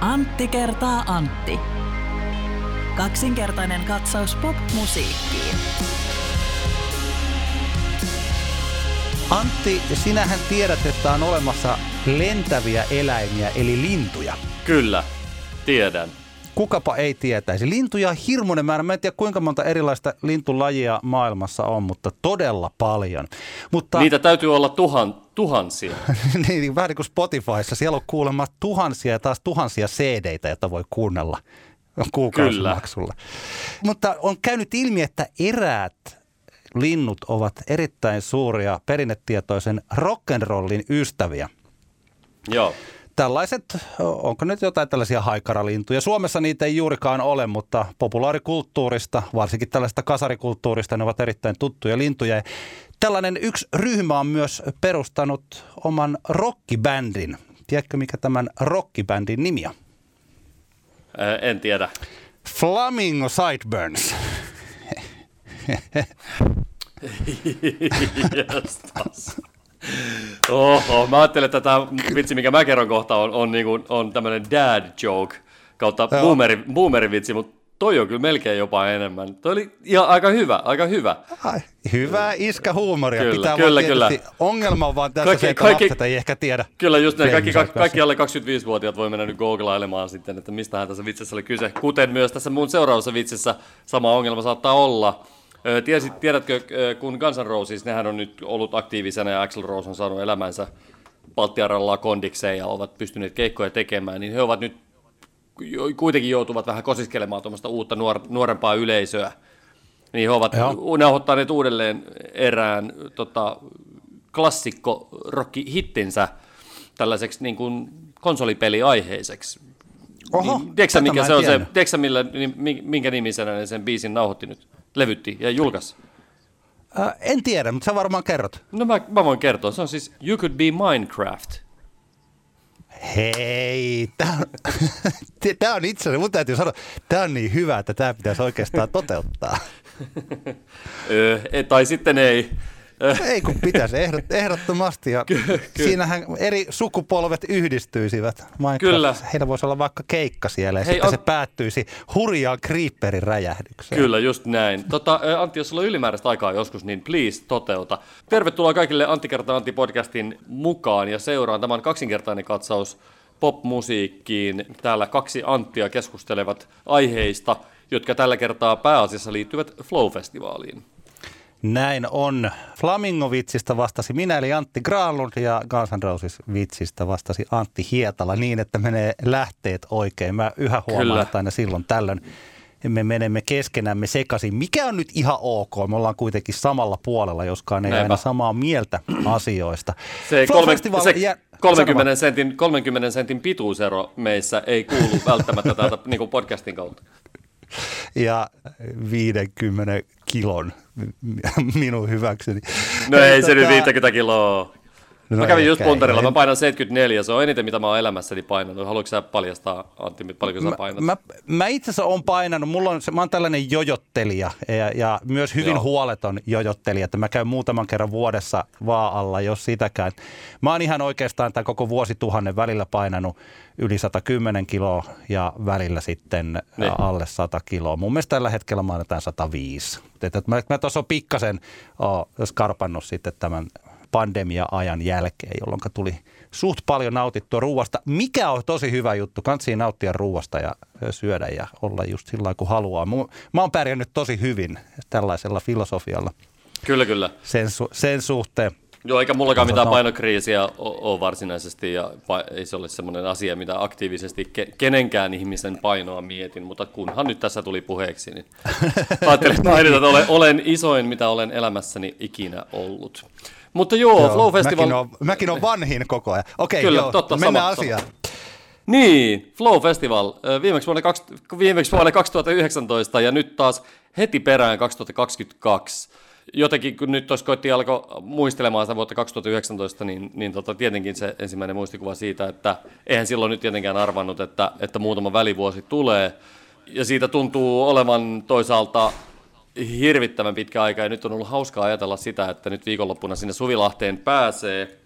Antti kertaa Antti. Kaksinkertainen katsaus pop-musiikkiin. Antti, sinähän tiedät, että on olemassa lentäviä eläimiä, eli lintuja. Kyllä, tiedän. Kukapa ei tietäisi. Lintuja on hirmuinen määrä. Mä en tiedä kuinka monta erilaista lintulajia maailmassa on, mutta todella paljon. Mutta... Niitä täytyy olla tuhan, tuhansia. niin, vähän niin kuin Spotifyssa. Siellä on kuulemma tuhansia ja taas tuhansia CD-tä, joita voi kuunnella kuukausimaksulla. Mutta on käynyt ilmi, että eräät linnut ovat erittäin suuria perinnetietoisen rock'n'rollin ystäviä. Joo. Tällaiset, onko nyt jotain tällaisia haikaralintuja? Suomessa niitä ei juurikaan ole, mutta populaarikulttuurista, varsinkin tällaista kasarikulttuurista, ne ovat erittäin tuttuja lintuja. Tällainen yksi ryhmä on myös perustanut oman rockibändin. Tiedätkö, mikä tämän rockibändin nimi on? Ää, en tiedä. Flamingo Sideburns. Jestas. Oho, mä ajattelin, että tämä vitsi, mikä mä kerron kohta, on, on, niin on tämmöinen dad joke kautta boomeri, boomerivitsi, mutta toi on kyllä melkein jopa enemmän. Toi oli ihan aika hyvä, aika hyvä. Ai, hyvää iskähuumoria. Kyllä, Pitää kyllä, kyllä. Ongelma on vaan tässä Kaikki- se, että kaikki- lapset ei ehkä tiedä. Kyllä, just näin. Kaikki, kaikki, kaikki alle 25-vuotiaat voi mennä nyt googlailemaan sitten, että mistähän tässä vitsissä oli kyse. Kuten myös tässä mun seuraavassa vitsissä sama ongelma saattaa olla. Tiesit, tiedätkö, kun Guns N' Roses, nehän on nyt ollut aktiivisena ja Axl Rose on saanut elämänsä Baltiaralla kondikseen ja ovat pystyneet keikkoja tekemään, niin he ovat nyt kuitenkin joutuvat vähän kosiskelemaan tuommoista uutta nuor, nuorempaa yleisöä. Niin he ovat nauhoittaneet uudelleen erään tota, klassikko hittinsä tällaiseksi niin kuin konsolipeliaiheiseksi. Oho, niin, tiedätkö, mikä se on se, tiedätkö, millä, niin, mi- minkä nimisenä ne sen biisin nauhoitti nyt, levytti ja julkaisi? Äh, en tiedä, mutta sä varmaan kerrot. No mä, mä voin kertoa, se on siis You Could Be Minecraft. Hei, tämä on, tää on itse asiassa, mun täytyy sanoa, tämä on niin hyvä, että tämä pitäisi oikeastaan toteuttaa. Öö, e- tai sitten ei. Ei kun pitäisi ehdot, ehdottomasti. Ja siinähän eri sukupolvet yhdistyisivät. Minecraft. Kyllä. Heillä voisi olla vaikka keikka siellä ja Hei, sitten on- se päättyisi hurjaan Creeperin räjähdykseen. Kyllä, just näin. Tota, Antti, jos sulla on ylimääräistä aikaa joskus, niin please toteuta. Tervetuloa kaikille Antti kertaa Antti podcastin mukaan ja seuraan tämän kaksinkertainen katsaus popmusiikkiin. Täällä kaksi Anttia keskustelevat aiheista, jotka tällä kertaa pääasiassa liittyvät Flow-festivaaliin. Näin on. Flamingo-vitsistä vastasi minä eli Antti Granlund ja Guns N' Roses-vitsistä vastasi Antti Hietala niin, että menee lähteet oikein. Mä yhä huomaan, Kyllä. että aina silloin tällöin me menemme keskenämme sekaisin, mikä on nyt ihan ok. Me ollaan kuitenkin samalla puolella, joskaan ei Näinpä. aina samaa mieltä asioista. Se, kolme, se jä- 30, sentin, 30 sentin pituusero meissä ei kuulu välttämättä täältä niin podcastin kautta. Ja 50 kilon minun hyväkseni. No ei se nyt Tota, 50 kiloa. No mä kävin just puntarilla, mä painan 74, se on eniten mitä mä oon elämässäni painanut. Haluatko sä paljastaa, Antti, paljonko sä painat? Mä, mä itse asiassa olen painanut, mulla on, mä oon tällainen jojottelija ja, ja myös hyvin Joo. huoleton jojottelija, että mä käyn muutaman kerran vuodessa vaa'alla, jos sitäkään. Mä oon ihan oikeastaan tämän koko vuosituhannen välillä painanut yli 110 kiloa ja välillä sitten Niin. alle 100 kiloa. Mun mielestä tällä hetkellä mä annetaan 105. Et, et mä, mä tuossa on pikkasen o, skarpannut sitten tämän pandemia-ajan jälkeen, jolloin tuli suht paljon nautittua ruuasta, mikä on tosi hyvä juttu. Kansi nauttia ruuasta ja syödä ja olla just sillä kuin haluaa. Mä oon pärjännyt tosi hyvin tällaisella filosofialla Kyllä, kyllä. sen, su- sen suhteen. Joo, eikä mullakaan mitään No. painokriisiä ole varsinaisesti ja ei se ole semmoinen asia, mitä aktiivisesti ke- kenenkään ihmisen painoa mietin, mutta kunhan nyt tässä tuli puheeksi, niin ajattelin että olen, olen isoin, mitä olen elämässäni ikinä ollut. Mutta joo, joo Flow Festival... Mäkin on, mäkin on vanhin koko ajan. Okei, Kyllä, joo, totta, mennään sama, asiaan. Niin, Flow Festival viimeksi vuonna, kaks, viimeksi vuonna 2019 ja nyt taas heti perään 2022. Jotenkin kun nyt tuossa koitti alkoi muistelemaan sitä vuotta 2019, niin, niin tota, tietenkin se ensimmäinen muistikuva siitä, että eihän silloin nyt tietenkään arvannut, että, että muutama välivuosi tulee. Ja siitä tuntuu olevan toisaalta hirvittävän pitkä aika ja nyt on ollut hauskaa ajatella sitä, että nyt viikonloppuna sinne Suvilahteen pääsee.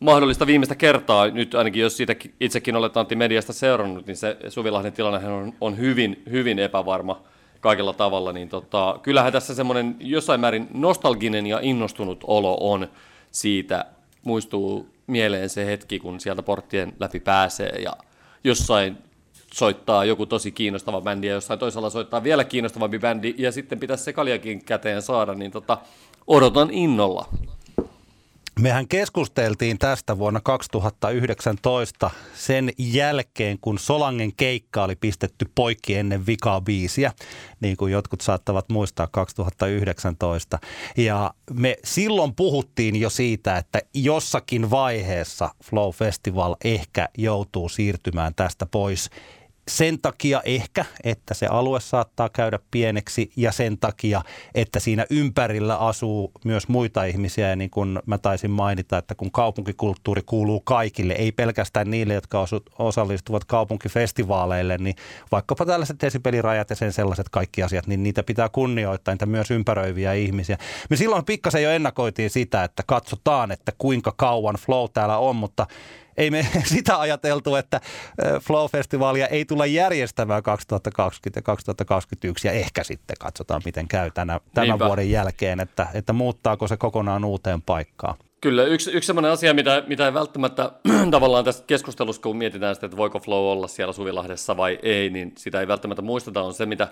mahdollista viimeistä kertaa, nyt ainakin jos siitä itsekin olet Antti Mediasta seurannut, niin se Suvilahden tilanne on, on hyvin, hyvin epävarma kaikella tavalla, niin tota, kyllähän tässä semmoinen jossain määrin nostalginen ja innostunut olo on siitä, muistuu mieleen se hetki, kun sieltä porttien läpi pääsee ja jossain soittaa joku tosi kiinnostava bändi ja jossain toisella soittaa vielä kiinnostavampi bändi ja sitten pitäisi sekaliakin käteen saada, niin tota, odotan innolla. Mehän keskusteltiin tästä vuonna 2019 sen jälkeen, kun Solangen keikka oli pistetty poikki ennen vikaa biisiä, niin kuin jotkut saattavat muistaa 2019. Ja me silloin puhuttiin jo siitä, että jossakin vaiheessa Flow Festival ehkä joutuu siirtymään tästä pois sen takia ehkä, että se alue saattaa käydä pieneksi ja sen takia, että siinä ympärillä asuu myös muita ihmisiä. Ja niin kuin mä taisin mainita, että kun kaupunkikulttuuri kuuluu kaikille, ei pelkästään niille, jotka osallistuvat kaupunkifestivaaleille, niin vaikkapa tällaiset desibelirajat ja sen sellaiset kaikki asiat, niin niitä pitää kunnioittaa, niitä myös ympäröiviä ihmisia. Me silloin pikkasen jo ennakoitiin sitä, että katsotaan, että kuinka kauan flow täällä on, mutta ei me sitä ajateltu, että Flow-festivaalia ei tulla järjestämään 2020 ja 2021 ja ehkä sitten katsotaan, miten käy tänä, tämän vuoden jälkeen, että, että muuttaako se kokonaan uuteen paikkaan. Kyllä, yksi, yksi sellainen asia, mitä, mitä ei välttämättä tavallaan tässä keskustelussa, kun mietitään sitä, että voiko Flow olla siellä Suvilahdessa vai ei, niin sitä ei välttämättä muisteta, on se, mitä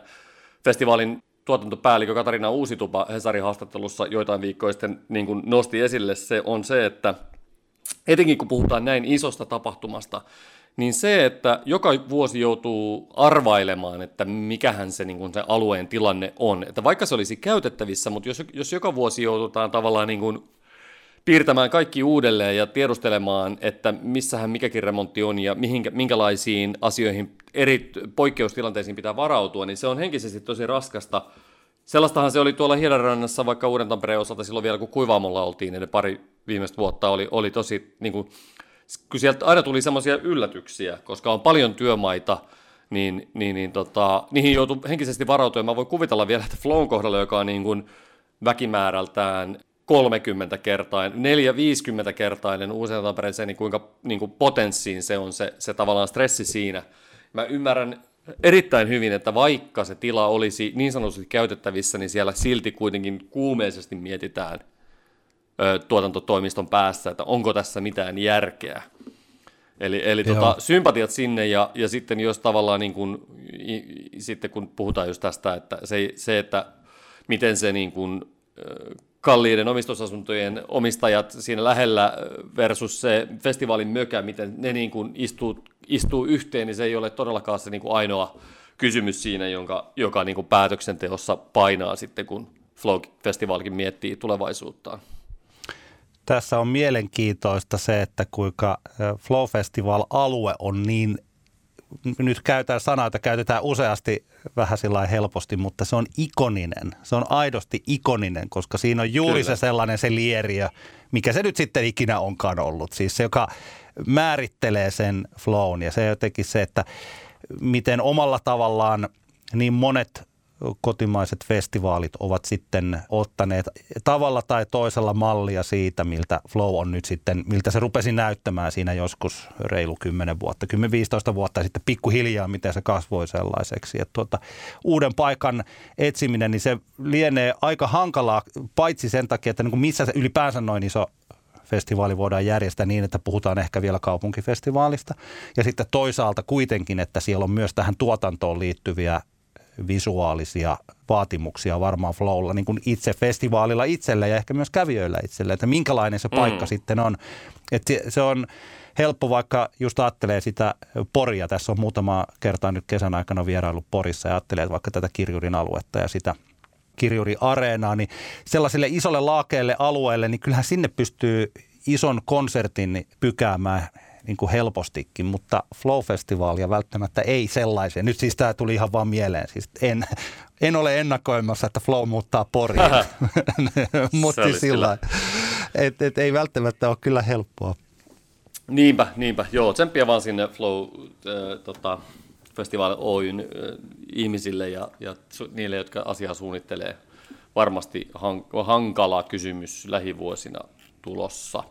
festivaalin tuotantopäällikö Katarina Uusitupa Hesarin haastattelussa joitain viikkoja sitten niin kuin nosti esille, se on se, että etenkin kun puhutaan näin isosta tapahtumasta, niin se, että joka vuosi joutuu arvailemaan, että mikähän se, niin kuin se alueen tilanne on. Että vaikka se olisi käytettävissä, mutta jos, jos joka vuosi joudutaan tavallaan niin kuin piirtämään kaikki uudelleen ja tiedustelemaan, että missähän mikäkin remontti on ja mihinkä, minkälaisiin asioihin eri poikkeustilanteisiin pitää varautua, niin se on henkisesti tosi raskasta. Sellaistahan se oli tuolla Hiedanrannassa vaikka Uuden Tampereen osalta silloin vielä, kun Kuivaamolla oltiin, ne pari viimeistä vuotta oli, oli tosi, niin kuin, kun sieltä aina tuli semmoisia yllätyksiä, koska on paljon työmaita, niin, niin, niin tota, niihin joutuu henkisesti varautua. Mä voin kuvitella vielä, että Flown kohdalla, joka on niin kuin väkimäärältään 30 kertainen, 4-50 kertainen uusen Tampereeseen, niin kuinka niin kuin potenssiin se on se, se tavallaan stressi siinä. Mä ymmärrän erittäin hyvin, että vaikka se tila olisi niin sanotusti käytettävissä, niin siellä silti kuitenkin kuumeisesti mietitään ö, tuotantotoimiston päässä, että onko tässä mitään järkeä. Eli, eli tota, sympatiat sinne ja, ja sitten jos tavallaan niin kun, i, sitten kun puhutaan just tästä, että se, se että miten se niin kun, kalliiden omistusasuntojen omistajat siinä lähellä versus se festivaalin mökä, miten ne niin kuin istuu, istuu yhteen, niin se ei ole todellakaan se niin kuin ainoa kysymys siinä, jonka, joka niin kuin päätöksenteossa painaa sitten, kun Flow-festivaalikin miettii tulevaisuuttaan. Tässä on mielenkiintoista se, että kuinka Flow Festival-alue on niin nyt käytetään sanaa, jota käytetään useasti vähän sillä helposti, mutta se on ikoninen. Se on aidosti ikoninen, koska siinä on juuri Kyllä. se sellainen se lieriö, mikä se nyt sitten ikinä onkaan ollut. Siis se, joka määrittelee sen flown ja se jotenkin se, että miten omalla tavallaan niin monet kotimaiset festivaalit ovat sitten ottaneet tavalla tai toisella mallia siitä, miltä Flow on nyt sitten, miltä se rupesi näyttämään siinä joskus reilu 10 vuotta, 10-15 vuotta ja sitten pikkuhiljaa, miten se kasvoi sellaiseksi. Että tuota, uuden paikan etsiminen, niin se lienee aika hankalaa, paitsi sen takia, että niin kuin missä se ylipäänsä noin iso festivaali voidaan järjestää niin, että puhutaan ehkä vielä kaupunkifestivaalista. Ja sitten toisaalta kuitenkin, että siellä on myös tähän tuotantoon liittyviä visuaalisia vaatimuksia varmaan Flowlla niin kuin itse festivaalilla itselle ja ehkä myös kävijöillä itselle, että minkälainen se paikka mm. sitten on. Että se on helppo, vaikka just ajattelee sitä Poria, tässä on muutama kertaa nyt kesän aikana vierailu Porissa ja ajattelee vaikka tätä Kirjurin aluetta ja sitä Kirjuri Areenaa, niin sellaiselle isolle laakeelle alueelle, niin kyllähän sinne pystyy ison konsertin pykäämään niin kuin helpostikin, mutta Flow-festivaalia välttämättä ei sellaisen. Nyt siis tämä tuli ihan vaan mieleen. Siis en, en ole ennakoimassa, että Flow muuttaa poriin, mutta siis sillä et, et, ei välttämättä ole kyllä helppoa. Niinpä, niinpä. Joo, tsemppiä vaan sinne Flow äh, tota, Festival Oyn äh, ihmisille ja, ja niille, jotka asiaa suunnittelee. Varmasti hank- hankala kysymys lähivuosina tulossa.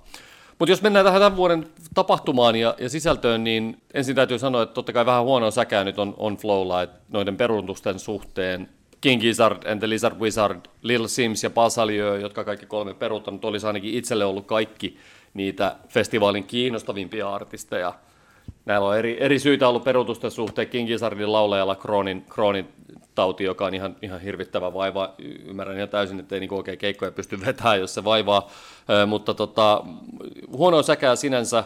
Mutta jos mennään tähän tämän vuoden tapahtumaan ja, ja sisältöön, niin ensin täytyy sanoa, että totta kai vähän huonoa säkää nyt on, on Flowlla, että noiden peruutusten suhteen King Gizzard and the Lizard Wizard, Lil Sims ja Pasalio, jotka kaikki kolme peruuttanut, olisi ainakin itselle ollut kaikki niitä festivaalin kiinnostavimpia artisteja. Näillä on eri, eri syitä ollut peruutusten suhteen. King Gizzardin laulajalla Kroonin, Kroonin tauti, joka on ihan, ihan hirvittävä vaiva. Ymmärrän ihan täysin, että ei niin oikein keikkoja pysty vetämään, jos se vaivaa. Ö, mutta tota, huonoa säkää sinänsä.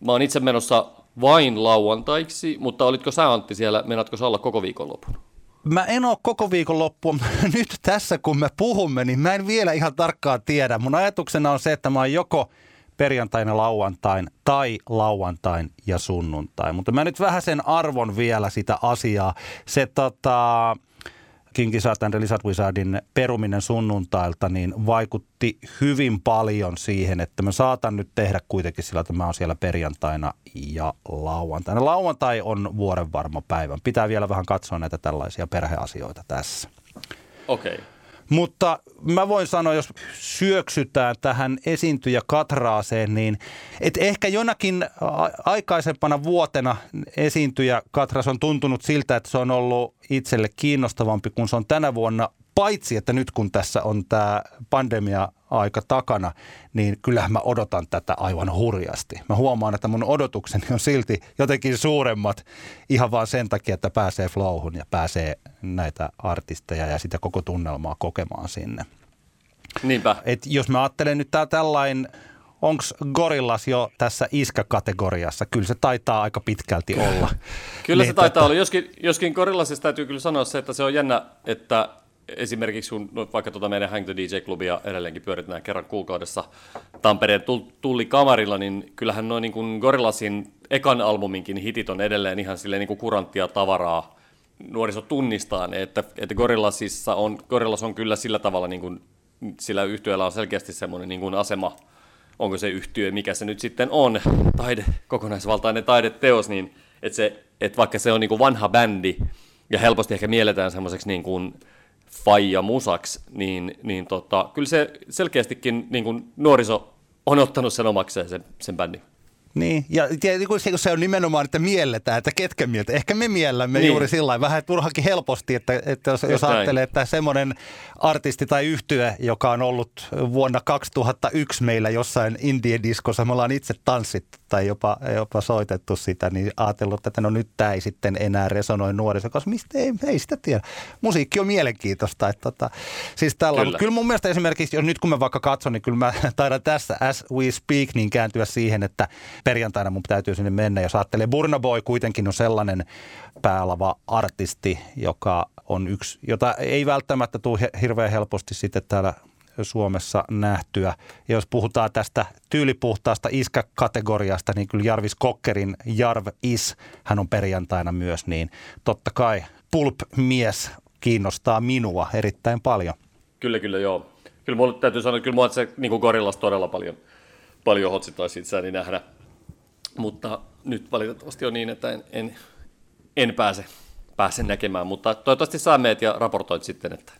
Mä oon itse menossa vain lauantaiksi, mutta olitko sä Antti siellä, menatko olla koko viikonlopun? Mä en ole koko viikon loppuun. Nyt tässä kun me puhumme, niin mä en vielä ihan tarkkaan tiedä. Mun ajatuksena on se, että mä oon joko perjantaina lauantain tai lauantain ja sunnuntain. Mutta mä nyt vähän sen arvon vielä sitä asiaa. Se tota, Kinky Satan Lizard Wizardin peruminen sunnuntailta niin vaikutti hyvin paljon siihen, että mä saatan nyt tehdä kuitenkin sillä, että mä oon siellä perjantaina ja lauantaina. Lauantai on vuoren varma päivä. Pitää vielä vähän katsoa näitä tällaisia perheasioita tässä. Okei. Okay. Mutta mä voin sanoa, jos syöksytään tähän esiintyjä Katraaseen, niin että ehkä jonakin aikaisempana vuotena esiintyjä Katras on tuntunut siltä, että se on ollut itselle kiinnostavampi kuin se on tänä vuonna paitsi että nyt kun tässä on tämä pandemia-aika takana, niin kyllähän mä odotan tätä aivan hurjasti. Mä huomaan, että mun odotukseni on silti jotenkin suuremmat ihan vaan sen takia, että pääsee flowhun ja pääsee näitä artisteja ja sitä koko tunnelmaa kokemaan sinne. Niinpä. Et jos mä ajattelen nyt tää tällainen onko Gorillas jo tässä iskä-kategoriassa? Kyllä se taitaa aika pitkälti olla. kyllä niin, se taitaa tota... olla. Joskin, joskin Gorillasista täytyy kyllä sanoa se, että se on jännä, että esimerkiksi kun no, vaikka tuota meidän Hang the DJ-klubia edelleenkin pyöritetään kerran kuukaudessa Tampereen tulli kamarilla, niin kyllähän noin niin Gorillasin ekan albuminkin hitit on edelleen ihan silleen niin kuranttia tavaraa. Nuoriso tunnistaa ne, että, että Gorillasissa on, Gorillas on kyllä sillä tavalla, niin kuin, sillä yhtiöllä on selkeästi semmoinen niin asema, onko se yhtiö, mikä se nyt sitten on, taide, kokonaisvaltainen taideteos, niin että, se, että vaikka se on niin kuin vanha bändi, ja helposti ehkä mielletään semmoiseksi niin kuin faija musaksi, niin, niin tota, kyllä se selkeästikin niin kuin nuoriso on ottanut sen omakseen sen, sen bändin. Niin, ja kun se on nimenomaan, että mielletään, että ketkä mieltä. Ehkä me miellämme niin. juuri sillä vähän turhankin helposti, että, että jos, jos ajattelee, että semmoinen artisti tai yhtye, joka on ollut vuonna 2001 meillä jossain indie-diskossa, me ollaan itse tanssittu tai jopa, jopa soitettu sitä, niin ajatellut, että no nyt tämä ei sitten enää resonoi nuoriso, koska mistä ei, ei sitä tiedä. Musiikki on mielenkiintoista. Että, tota, siis tällä, kyllä. Kyllä mun mielestä esimerkiksi, jos nyt kun mä vaikka katson, niin kyllä mä taidan tässä as we speak, niin kääntyä siihen, että perjantaina mun täytyy sinne mennä. Jos ajattelee, Burna Boy kuitenkin on sellainen päälava artisti, joka on yksi, jota ei välttämättä tule hirveän helposti sitten täällä Suomessa nähtyä. Ja jos puhutaan tästä tyylipuhtaasta iskäkategoriasta, niin kyllä Jarvis Kokkerin Jarv Is, hän on perjantaina myös, niin totta kai pulp-mies kiinnostaa minua erittäin paljon. Kyllä, kyllä, joo. Kyllä mulle täytyy sanoa, että kyllä mua se niin Gorillas todella paljon, paljon hotsittaisi itseäni nähdä. Mutta nyt valitettavasti on niin, että en, en, en pääse, pääse näkemään, mutta toivottavasti saa meet ja raportoit sitten, että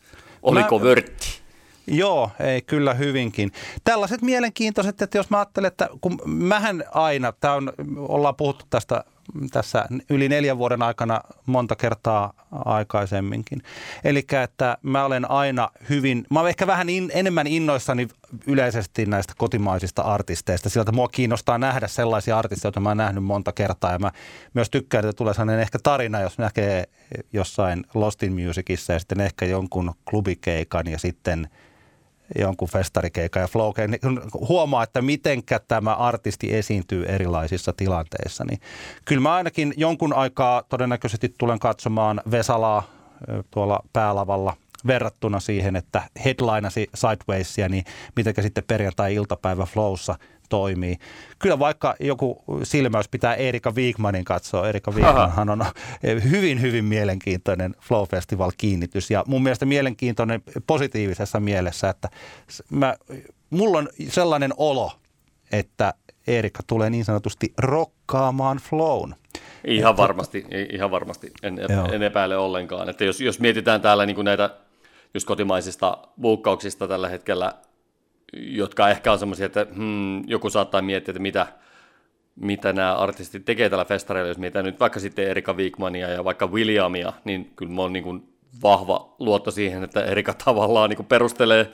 oliko Mä, vörtti. Joo, ei kyllä hyvinkin. Tällaiset mielenkiintoiset, että jos mä ajattelen, että kun mähän aina, tämä on, ollaan puhuttu tästä tässä yli neljän vuoden aikana monta kertaa aikaisemminkin. Eli että mä olen aina hyvin, mä olen ehkä vähän in, enemmän innoissani yleisesti näistä kotimaisista artisteista, sillä että mua kiinnostaa nähdä sellaisia artisteja, joita mä oon nähnyt monta kertaa. Ja mä myös tykkään, että tulee sellainen ehkä tarina, jos näkee jossain Lost in Musicissa ja sitten ehkä jonkun klubikeikan ja sitten – jonkun festarikeikan ja flowkeikan, niin huomaa, että mitenkä tämä artisti esiintyy erilaisissa tilanteissa, niin kyllä mä ainakin jonkun aikaa todennäköisesti tulen katsomaan Vesalaa tuolla päälavalla verrattuna siihen, että headlinasi Sidewaysia, niin mitenkä sitten perjantai-iltapäivä Flowssa – toimii. Kyllä vaikka joku silmäys pitää Erika Wigmanin katsoa. Erika Wigmanhan on hyvin, hyvin mielenkiintoinen Flow Festival kiinnitys ja mun mielestä mielenkiintoinen positiivisessa mielessä, että mä, mulla on sellainen olo, että Erika tulee niin sanotusti rokkaamaan flown. Ihan että, varmasti, ihan varmasti. En, en epäile ollenkaan. Että jos, jos mietitään täällä niin kuin näitä just kotimaisista buukkauksista tällä hetkellä jotka ehkä on semmoisia, että hmm, joku saattaa miettiä, että mitä, mitä nämä artistit tekee tällä festareilla, jos mitä nyt vaikka sitten Erika Wigmania ja vaikka Williamia, niin kyllä mä oon niin kuin vahva luotto siihen, että Erika tavallaan niin kuin perustelee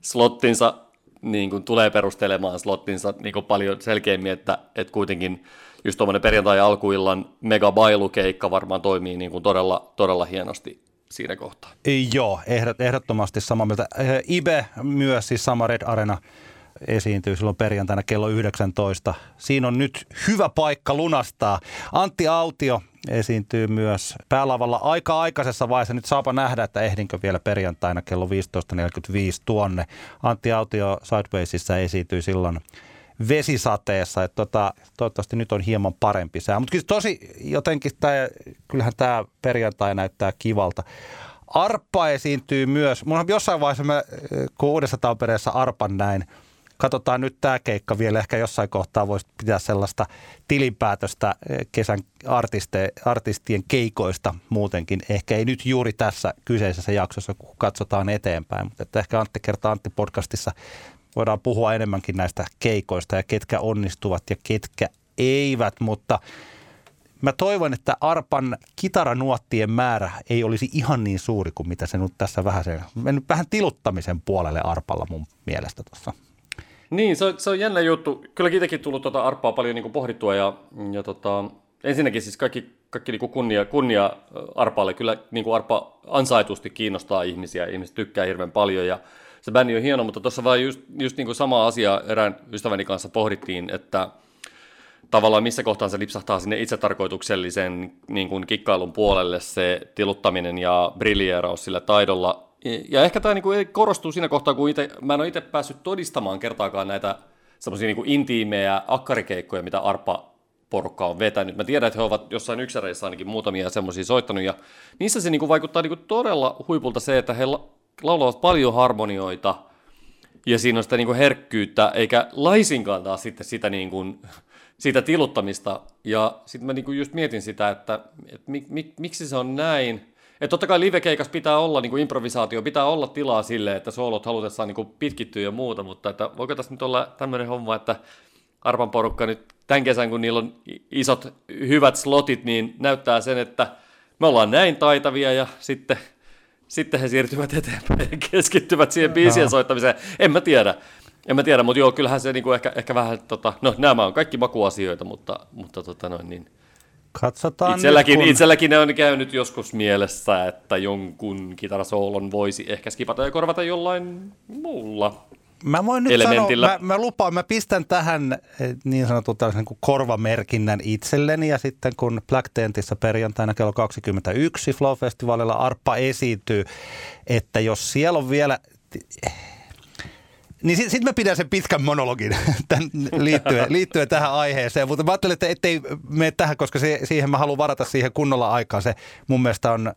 slottinsa, niin kuin tulee perustelemaan slottinsa niin kuin paljon selkeämmin, että, että kuitenkin just tuommoinen perjantai-alkuillan megabailukeikka varmaan toimii niin kuin todella, todella hienosti siinä kohtaa. Joo, ehdot, ehdottomasti samaa mieltä. Eh, Ibe myös, siis sama Red Arena esiintyy silloin perjantaina kello 19. Siinä on nyt hyvä paikka lunastaa. Antti Autio esiintyy myös päälavalla aika aikaisessa vaiheessa. Nyt saapa nähdä, että ehdinkö vielä perjantaina kello 15.45 tuonne. Antti Autio Sidewaysissa esiintyy silloin vesisateessa. Että tota, toivottavasti nyt on hieman parempi sää. Mutta tosi jotenkin tämä, kyllähän tämä perjantai näyttää kivalta. Arppa esiintyy myös. Mulla jossain vaiheessa, mä, kun Uudessa Tampereessa Arpan näin, katsotaan nyt tämä keikka vielä. Ehkä jossain kohtaa voisi pitää sellaista tilinpäätöstä kesän artiste, artistien keikoista muutenkin. Ehkä ei nyt juuri tässä kyseisessä jaksossa, kun katsotaan eteenpäin. Mutta että ehkä Antti kertaa Antti podcastissa voidaan puhua enemmänkin näistä keikoista ja ketkä onnistuvat ja ketkä eivät, mutta mä toivon, että Arpan kitaranuottien määrä ei olisi ihan niin suuri kuin mitä se nyt tässä vähän se, mennyt vähän tiluttamisen puolelle Arpalla mun mielestä tuossa. Niin, se on, se on jännä juttu. Kyllä itsekin tullut tuota Arpaa paljon niin kuin pohdittua ja, ja tota, ensinnäkin siis kaikki, kaikki niin kuin kunnia, kunnia Arpaalle. Kyllä niin kuin Arpa ansaitusti kiinnostaa ihmisiä, ihmiset tykkää hirveän paljon ja se bändi on hieno, mutta tuossa vaan just, just niin kuin sama asia erään ystäväni kanssa pohdittiin, että tavallaan missä kohtaan se lipsahtaa sinne itsetarkoituksellisen niin kuin kikkailun puolelle se tiluttaminen ja brillieraus sillä taidolla. Ja ehkä tämä niin kuin korostuu siinä kohtaa, kun ite, mä en ole itse päässyt todistamaan kertaakaan näitä semmoisia niin intiimejä akkarikeikkoja, mitä Arpa porukka on vetänyt. Mä tiedän, että he ovat jossain yksäreissä ainakin muutamia semmoisia soittanut, ja niissä se niin kuin vaikuttaa niin kuin todella huipulta se, että he laulavat paljon harmonioita ja siinä on sitä niin kuin herkkyyttä, eikä laisinkaan taas sitten sitä, niin kuin, sitä tiluttamista. Ja sitten mä niin kuin just mietin sitä, että, että mik, mik, miksi se on näin. Että totta kai livekeikas pitää olla, niin kuin improvisaatio, pitää olla tilaa sille, että soolot halutessaan niin kuin pitkittyä ja muuta, mutta että voiko tässä nyt olla tämmöinen homma, että Arpan porukka nyt tämän kesän, kun niillä on isot hyvät slotit, niin näyttää sen, että me ollaan näin taitavia ja sitten sitten he siirtyvät eteenpäin ja keskittyvät siihen biisien no. soittamiseen. En mä tiedä. En mä tiedä, mutta joo, kyllähän se niinku ehkä, ehkä vähän, tota, no nämä on kaikki makuasioita, mutta, mutta tota noin, niin, Katsotaan itselläkin, nyt, kun... itselläkin ne on käynyt joskus mielessä, että jonkun kitarasoolon voisi ehkä skipata ja korvata jollain muulla Mä voin nyt elementillä. sanoa, mä, mä lupaan, mä pistän tähän eh, niin sanotun tällaisen niin korvamerkinnän itselleni ja sitten kun Black Tentissä perjantaina kello 21 Flow-festivaalilla Arppa esiintyy, että jos siellä on vielä niin sitten sit mä pidän sen pitkän monologin tämän liittyen, liittyen tähän aiheeseen, mutta mä ajattelin, että ettei mene tähän, koska se, siihen mä haluan varata siihen kunnolla aikaa. Se mun mielestä on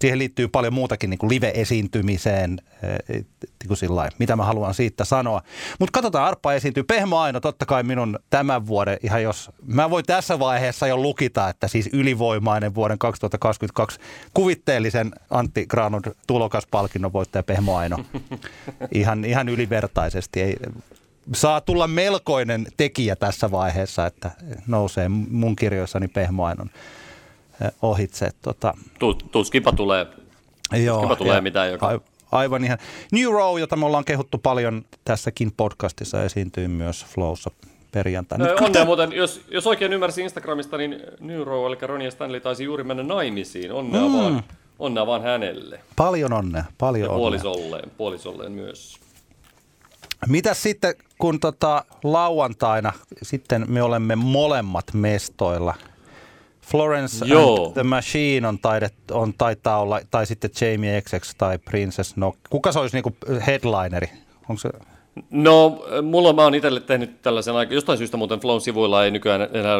siihen liittyy paljon muutakin niin kuin live-esiintymiseen, eh, niin kuin sillain, mitä mä haluan siitä sanoa. Mutta katsotaan, Arppa esiintyy. Pehmo Aino, totta kai minun tämän vuoden, ihan jos, mä voin tässä vaiheessa jo lukita, että siis ylivoimainen vuoden 2022 kuvitteellisen Antti Granud tulokaspalkinnon voittaja Pehmo Aino. Ihan, ihan ylivertaisesti. Ei, saa tulla melkoinen tekijä tässä vaiheessa, että nousee mun kirjoissani Pehmo Ainon ohitse. Tota. Tuskinpa tulee, Joo, tuskinpa tulee mitään joka... Aivan ihan. New Row, jota me ollaan kehuttu paljon tässäkin podcastissa, esiintyy myös Flowssa perjantaina. Nyt Onnea muuten, jos, jos oikein ymmärsin Instagramista, niin New Row, eli Ronja Stanley taisi juuri mennä naimisiin. Onnea, mm. vaan, onnea vaan hänelle. Paljon onnea, paljon ja puolisolleen, puolisolleen myös. Mitä sitten, kun tota, lauantaina sitten me olemme molemmat mestoilla – Florence Joo. and the Machine on, taidet, on taitaa olla, tai sitten Jamie XX tai Princess No. Kuka se olisi niinku headlineri? Onko se... No, mulla mä oon itselle tehnyt tällaisen aika, jostain syystä muuten Flown sivuilla ei nykyään enää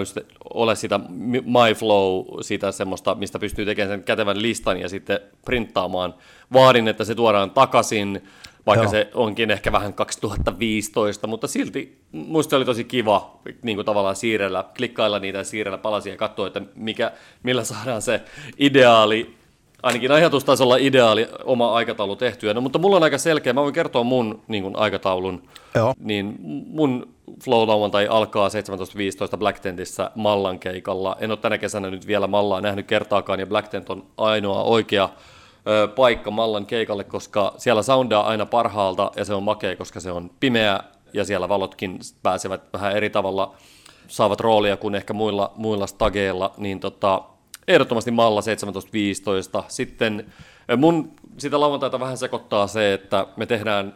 ole sitä My Flow, sitä semmoista, mistä pystyy tekemään sen kätevän listan ja sitten printtaamaan. Vaadin, että se tuodaan takaisin vaikka Joo. se onkin ehkä vähän 2015, mutta silti muista oli tosi kiva niin kuin tavallaan siirrellä, klikkailla niitä ja siirrellä palasia ja katsoa, että mikä, millä saadaan se ideaali ainakin ajatustasolla ideaali oma aikataulu tehtyä. No, mutta mulla on aika selkeä, mä voin kertoa mun niin kuin, aikataulun. Joo. Niin mun flow lauantai alkaa 17.15 Black Tentissä Mallan keikalla. En ole tänä kesänä nyt vielä Mallaa nähnyt kertaakaan, ja Black Tent on ainoa oikea paikka Mallan keikalle, koska siellä soundaa aina parhaalta, ja se on makea, koska se on pimeä, ja siellä valotkin pääsevät vähän eri tavalla, saavat roolia kuin ehkä muilla, muilla stageilla, niin tota, ehdottomasti Malla 17.15. Sitten mun sitä lauantaita vähän sekoittaa se, että me tehdään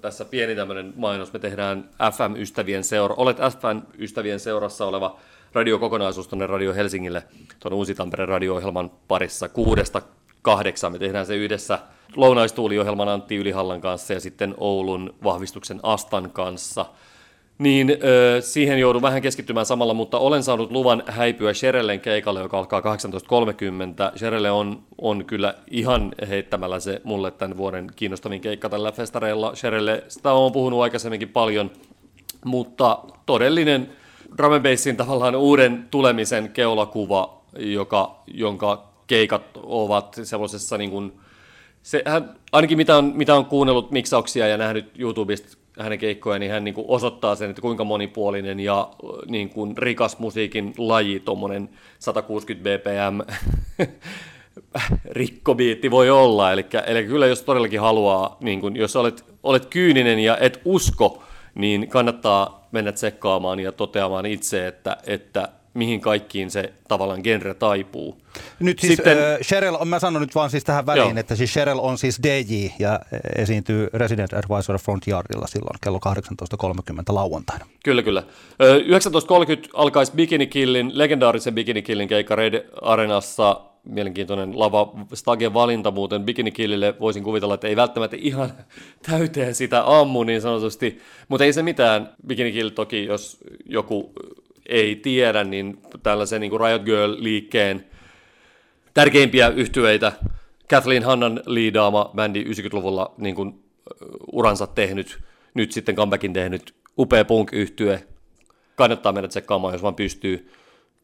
tässä pieni tämmöinen mainos, me tehdään FM-ystävien seura, olet FM-ystävien seurassa oleva radiokokonaisuus tuonne Radio Helsingille, tuon Uusi-Tampereen radio-ohjelman parissa kuudesta kahdeksan. Me tehdään se yhdessä lounaistuuliohjelman Antti Ylihallan kanssa ja sitten Oulun vahvistuksen Astan kanssa – niin ö, siihen joudun vähän keskittymään samalla, mutta olen saanut luvan häipyä Sherellen keikalle, joka alkaa 18.30. Sherelle on, on kyllä ihan heittämällä se mulle tämän vuoden kiinnostavin keikka tällä festareilla. Sherelle, sitä on puhunut aikaisemminkin paljon, mutta todellinen drum tavallaan uuden tulemisen keulakuva, joka, jonka keikat ovat semmoisessa niin kuin, se, hän, ainakin mitä on, mitä on kuunnellut miksauksia ja nähnyt YouTubesta hänen keikkoja, niin hän niin kuin osoittaa sen, että kuinka monipuolinen ja niin kuin rikas musiikin laji, tuommoinen 160 bpm rikkobiitti voi olla. Eli, eli kyllä jos todellakin haluaa, niin kuin, jos olet, olet kyyninen ja et usko, niin kannattaa mennä tsekkaamaan ja toteamaan itse, että, että mihin kaikkiin se tavallaan genre taipuu. Nyt siis Sitten, äh, Cheryl, on, mä sanon nyt vaan siis tähän väliin, joo. että siis Cheryl on siis DJ ja esiintyy Resident Advisor Frontyardilla silloin kello 18.30 lauantaina. Kyllä, kyllä. 19.30 alkaisi Bikini Killin, legendaarisen Bikini Killin keikka Red Arenassa mielenkiintoinen lava Stagen valinta muuten Bikini Killille. Voisin kuvitella, että ei välttämättä ihan täyteen sitä ammu niin sanotusti, mutta ei se mitään. Bikini Kill toki, jos joku ei tiedä, niin tällaisen niin kuin Riot Girl-liikkeen tärkeimpiä yhtyeitä, Kathleen Hannan liidaama bändi 90-luvulla niin kuin, uransa tehnyt, nyt sitten comebackin tehnyt, upea punk-yhtye, kannattaa mennä tsekkaamaan, jos vaan pystyy.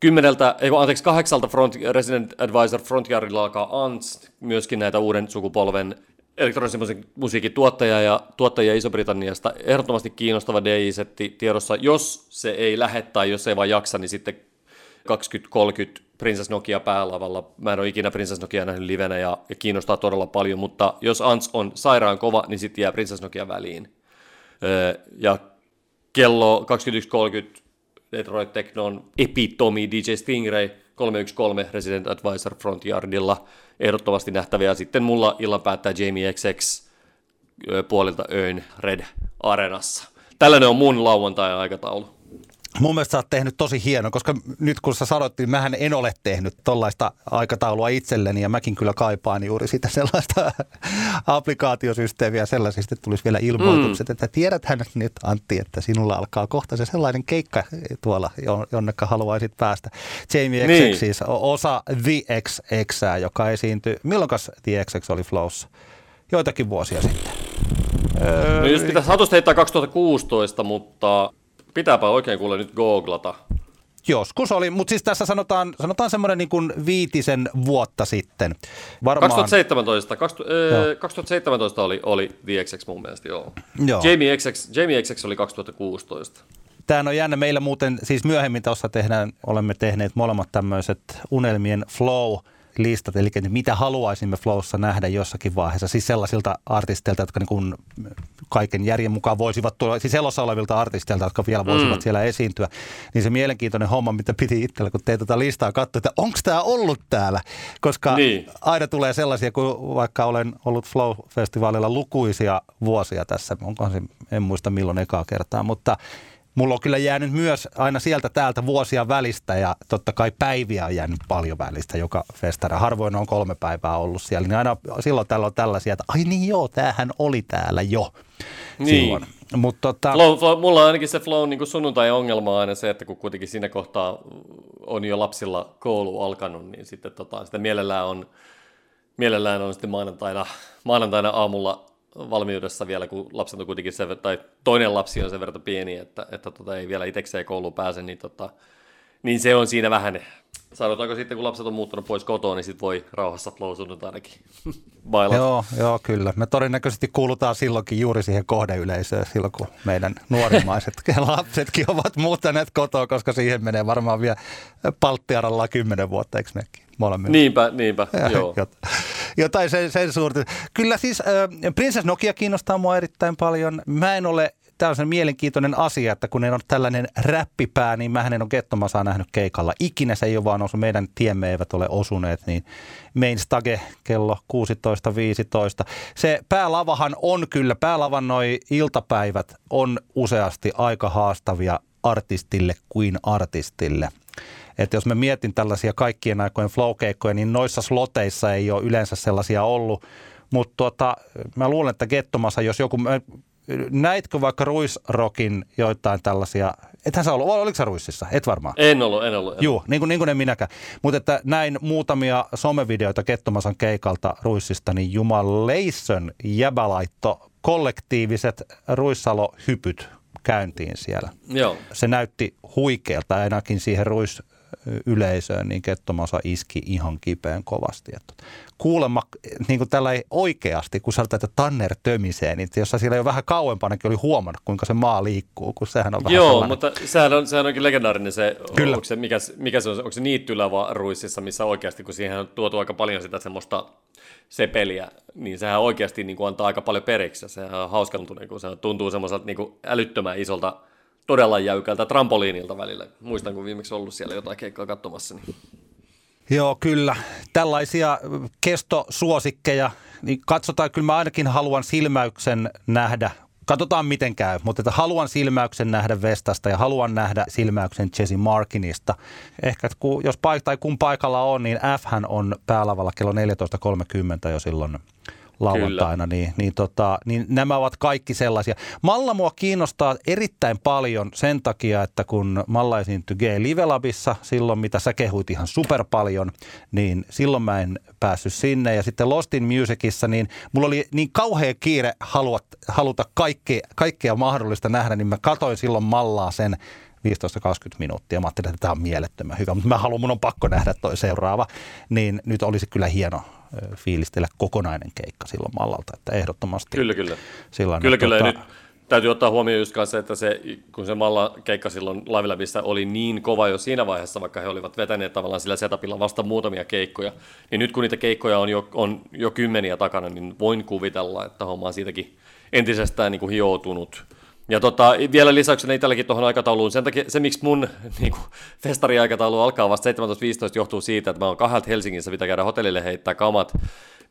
Kymmeneltä, ei anteeksi, kahdeksalta front, Resident Advisor Frontyardilla alkaa Ants, myöskin näitä uuden sukupolven elektronisen musiikin tuottaja ja tuottajia Iso-Britanniasta. Ehdottomasti kiinnostava DJ-setti tiedossa. Jos se ei lähde tai jos ei vaan jaksa, niin sitten 2030 Princess Nokia päälavalla. Mä en ole ikinä Princess Nokia nähnyt livenä ja, ja kiinnostaa todella paljon, mutta jos Ants on sairaan kova, niin sitten jää Princess Nokia väliin. Öö, ja kello 21.30 Detroit Technon epitomi DJ Stingray 313 Resident Advisor Frontyardilla ehdottomasti nähtäviä. Sitten mulla illan päättää Jamie XX puolilta Öön Red Arenassa. Tällainen on mun lauantai-aikataulu. Mun mielestä sä oot tehnyt tosi hieno, koska nyt kun sä sanoit, niin mähän en ole tehnyt tollaista aikataulua itselleni ja mäkin kyllä kaipaan juuri sitä sellaista applikaatiosysteemiä sellaisista, tulisi vielä ilmoitukset, mm. että tiedäthän nyt Antti, että sinulla alkaa kohta se sellainen keikka tuolla, jonnekka haluaisit päästä. Jamie niin. XX siis osa The XX, joka esiintyi, milloinkas The XX oli Flows? Joitakin vuosia sitten. No just pitäisi hatusta heittää 2016, mutta Pitääpä oikein kuule nyt googlata. Joskus oli, mutta siis tässä sanotaan, sanotaan semmoinen niin kuin viitisen vuotta sitten. Varmaan... 2017, 20, äh, 2017 oli, oli The XX mun mielestä, joo. joo. Jamie, XX, Jamie XX oli 2016. Tämä on jännä. Meillä muuten, siis myöhemmin tuossa tehdään, olemme tehneet molemmat tämmöiset unelmien flow – listat, eli mitä haluaisimme Flowssa nähdä jossakin vaiheessa, siis sellaisilta artisteilta, jotka niin kuin kaiken järjen mukaan voisivat tulla, siis elossa olevilta artisteilta, jotka vielä voisivat mm. siellä esiintyä, niin se mielenkiintoinen homma, mitä piti itsellä, kun tein tätä listaa katsoa, että onko tämä ollut täällä, koska niin. aina tulee sellaisia, kun vaikka olen ollut Flow-festivaalilla lukuisia vuosia tässä, onkohan se, en muista milloin ekaa kertaa, mutta mulla on kyllä jäänyt myös aina sieltä täältä vuosia välistä ja totta kai päiviä on jäänyt paljon välistä joka festara. Harvoin on kolme päivää ollut siellä, niin aina silloin tällä on tällaisia, että ai niin joo, tämähän oli täällä jo niin. silloin. Mut tota... flow, flow, mulla on ainakin se flow niin sunnuntai-ongelma on aina se, että kun kuitenkin siinä kohtaa on jo lapsilla koulu alkanut, niin sitten tota, sitä mielellään on, mielellään on sitten maanantaina, maanantaina aamulla valmiudessa vielä, kun lapset on kuitenkin se, tai toinen lapsi on sen verran pieni, että, että tota, ei vielä itsekseen kouluun pääse, niin tota, niin se on siinä vähän, sanotaanko sitten kun lapset on muuttanut pois kotoa, niin sitten voi rauhassa flow ainakin bailata. Joo, joo, kyllä. Me todennäköisesti kuulutaan silloinkin juuri siihen kohdeyleisöön silloin, kun meidän nuorimaiset lapsetkin ovat muuttaneet kotoa, koska siihen menee varmaan vielä palttiaralla kymmenen vuotta, eikö mekin? Niinpä, niinpä, joo. Jotain sen, sen suurta. Kyllä siis äh, Princess Nokia kiinnostaa mua erittäin paljon. Mä en ole tämä on mielenkiintoinen asia, että kun ne on tällainen räppipää, niin mä en ole Gettomasaa nähnyt keikalla. Ikinä se ei ole vaan osu, meidän tiemme eivät ole osuneet, niin Main Stage kello 16.15. Se päälavahan on kyllä, päälavan noi iltapäivät on useasti aika haastavia artistille kuin artistille. Että jos mä mietin tällaisia kaikkien aikojen flow niin noissa sloteissa ei ole yleensä sellaisia ollut. Mutta tuota, mä luulen, että Gettomassa, jos joku, näitkö vaikka Ruisrokin joitain tällaisia, ethän sä ollut, oliko sä Ruississa? Et varmaan. En ollut, en ollut. Joo, niin kuin, niin kuin en minäkään. Mutta että näin muutamia somevideoita Kettomasan keikalta Ruissista, niin jumaleissön jäbälaitto kollektiiviset Ruissalo-hypyt käyntiin siellä. Joo. Se näytti huikealta ainakin siihen Ruis yleisöön, niin Kettomasa iski ihan kipeän kovasti. Että kuulemma niin kuin tällä ei oikeasti, kun sanotaan, että Tanner tömisee, niin jos siellä jo vähän kauempanakin oli huomannut, kuinka se maa liikkuu, kun sehän on vähän Joo, sellainen. mutta sehän on, sehän onkin legendaarinen se, Kyllä. Onko se, mikä, mikä se on, onko se niittylävä ruississa, missä oikeasti, kun siihen on tuotu aika paljon sitä semmoista sepeliä, niin sehän oikeasti niin kuin antaa aika paljon periksi. Sehän on hauska kun se tuntuu semmoiselta niin kuin älyttömän isolta todella jäykältä trampoliinilta välillä. Muistan, kun viimeksi ollut siellä jotain keikkaa katsomassa. Niin. Joo, kyllä. Tällaisia kestosuosikkeja, niin katsotaan, kyllä mä ainakin haluan silmäyksen nähdä. Katsotaan miten käy, mutta että haluan silmäyksen nähdä Vestasta ja haluan nähdä silmäyksen Jesse Markinista. Ehkä kun, jos paik- tai kun paikalla on, niin F on päälavalla kello 14.30 jo silloin lauantaina, niin, niin, tota, niin nämä ovat kaikki sellaisia. Malla mua kiinnostaa erittäin paljon sen takia, että kun Malla esiintyi G-Livelabissa silloin, mitä sä kehuit ihan super paljon, niin silloin mä en päässyt sinne. Ja sitten Lost in Musicissa, niin mulla oli niin kauhea kiire haluat, haluta kaikkea, kaikkea mahdollista nähdä, niin mä katoin silloin Mallaa sen 15-20 minuuttia. Mä ajattelin, että tämä on mielettömän hyvä, mutta mä haluan, mun on pakko nähdä toi seuraava. Niin nyt olisi kyllä hieno fiilistellä kokonainen keikka silloin mallalta, että ehdottomasti. Kyllä, kyllä. Silloin, kyllä, kyllä. Tuota, nyt täytyy ottaa huomioon just se, että se, kun se Malla keikka silloin Live oli niin kova jo siinä vaiheessa, vaikka he olivat vetäneet tavallaan sillä setupilla vasta muutamia keikkoja, niin nyt kun niitä keikkoja on jo, on jo kymmeniä takana, niin voin kuvitella, että homma on siitäkin entisestään niin kuin hioutunut – ja tota, vielä lisäyksenä itselläkin tuohon aikatauluun, sen takia se miksi mun niin kuin, festariaikataulu alkaa vasta 17.15 johtuu siitä, että mä oon kahdelta Helsingissä, pitää käydä hotellille heittää kamat,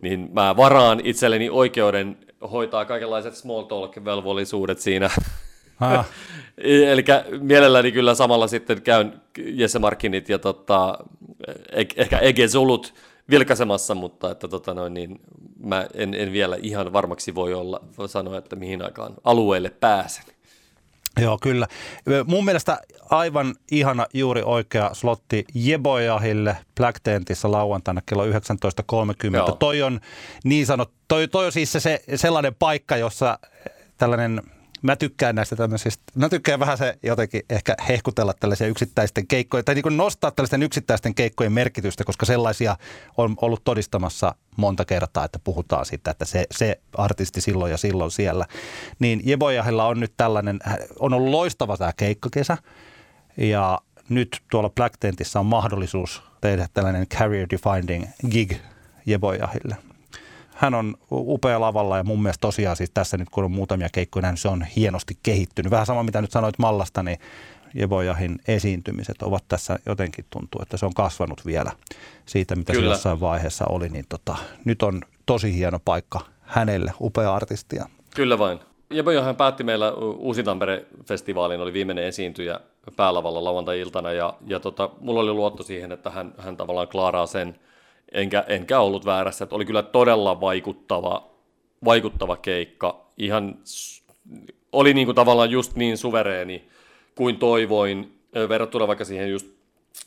niin mä varaan itselleni oikeuden hoitaa kaikenlaiset small talk-velvollisuudet siinä. Ah. Eli mielelläni kyllä samalla sitten käyn Jesse Markkinit ja tota, ehkä Ege Zulut vilkaisemassa, mutta että tota noin, niin mä en, en vielä ihan varmaksi voi olla voi sanoa, että mihin aikaan alueelle pääsen. Joo, kyllä. Mun mielestä aivan ihana juuri oikea slotti Jebojahille Black Tentissä lauantaina kello 19.30. Joo. Toi on niin sanottu, toi, toi on siis se, se sellainen paikka, jossa tällainen – mä tykkään näistä tämmöisistä, mä tykkään vähän se jotenkin ehkä hehkutella tällaisia yksittäisten keikkojen, tai niin nostaa tällaisten yksittäisten keikkojen merkitystä, koska sellaisia on ollut todistamassa monta kertaa, että puhutaan siitä, että se, se artisti silloin ja silloin siellä. Niin Jebojahilla on nyt tällainen, on ollut loistava tämä keikkakesä, ja nyt tuolla Black Tentissä on mahdollisuus tehdä tällainen career defining gig Jebojahille hän on upea lavalla ja mun mielestä tosiaan siis tässä nyt kun on muutamia keikkoja nähnyt, se on hienosti kehittynyt. Vähän sama mitä nyt sanoit Mallasta, niin Jebojahin esiintymiset ovat tässä jotenkin tuntuu, että se on kasvanut vielä siitä, mitä Kyllä. se jossain vaiheessa oli. Niin tota, nyt on tosi hieno paikka hänelle, upea artistia. Kyllä vain. Jebojahan päätti meillä Uusi Tampere-festivaalin, oli viimeinen esiintyjä päälavalla lauantai-iltana ja, ja tota, mulla oli luotto siihen, että hän, hän tavallaan klaaraa sen – enkä, enkä ollut väärässä, että oli kyllä todella vaikuttava, vaikuttava keikka, ihan oli niin kuin tavallaan just niin suvereeni kuin toivoin, verrattuna vaikka siihen just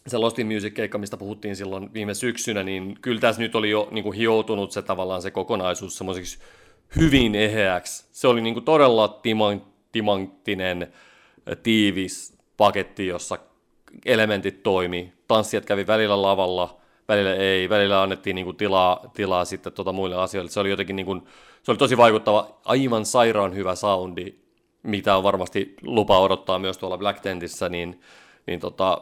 se Lost in Music-keikka, mistä puhuttiin silloin viime syksynä, niin kyllä tässä nyt oli jo niin kuin hioutunut se tavallaan se kokonaisuus semmoiseksi hyvin eheäksi. Se oli niin kuin todella timanttinen, tiivis paketti, jossa elementit toimi. Tanssijat kävi välillä lavalla, välillä ei, välillä annettiin niin kuin tilaa, tilaa sitten tota muille asioille. Se oli jotenkin niin kuin, se oli tosi vaikuttava, aivan sairaan hyvä soundi, mitä on varmasti lupa odottaa myös tuolla Black Tentissä, niin, niin tota,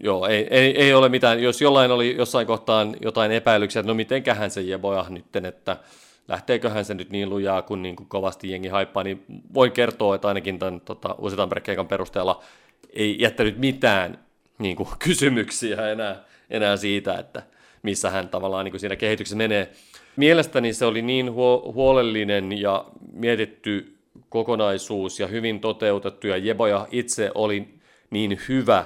joo, ei, ei, ei, ole mitään, jos jollain oli jossain kohtaan jotain epäilyksiä, että no mitenköhän se Jeboja nytten, että lähteeköhän se nyt niin lujaa, kun niin kuin kovasti jengi haippaa, niin voin kertoa, että ainakin tämän tota, uusi keikan perusteella ei jättänyt mitään niin kuin, kysymyksiä enää, enää siitä, että missä hän tavallaan niin kuin siinä kehityksessä menee. Mielestäni se oli niin huolellinen ja mietitty kokonaisuus ja hyvin toteutettu, ja Jeboja itse oli niin hyvä,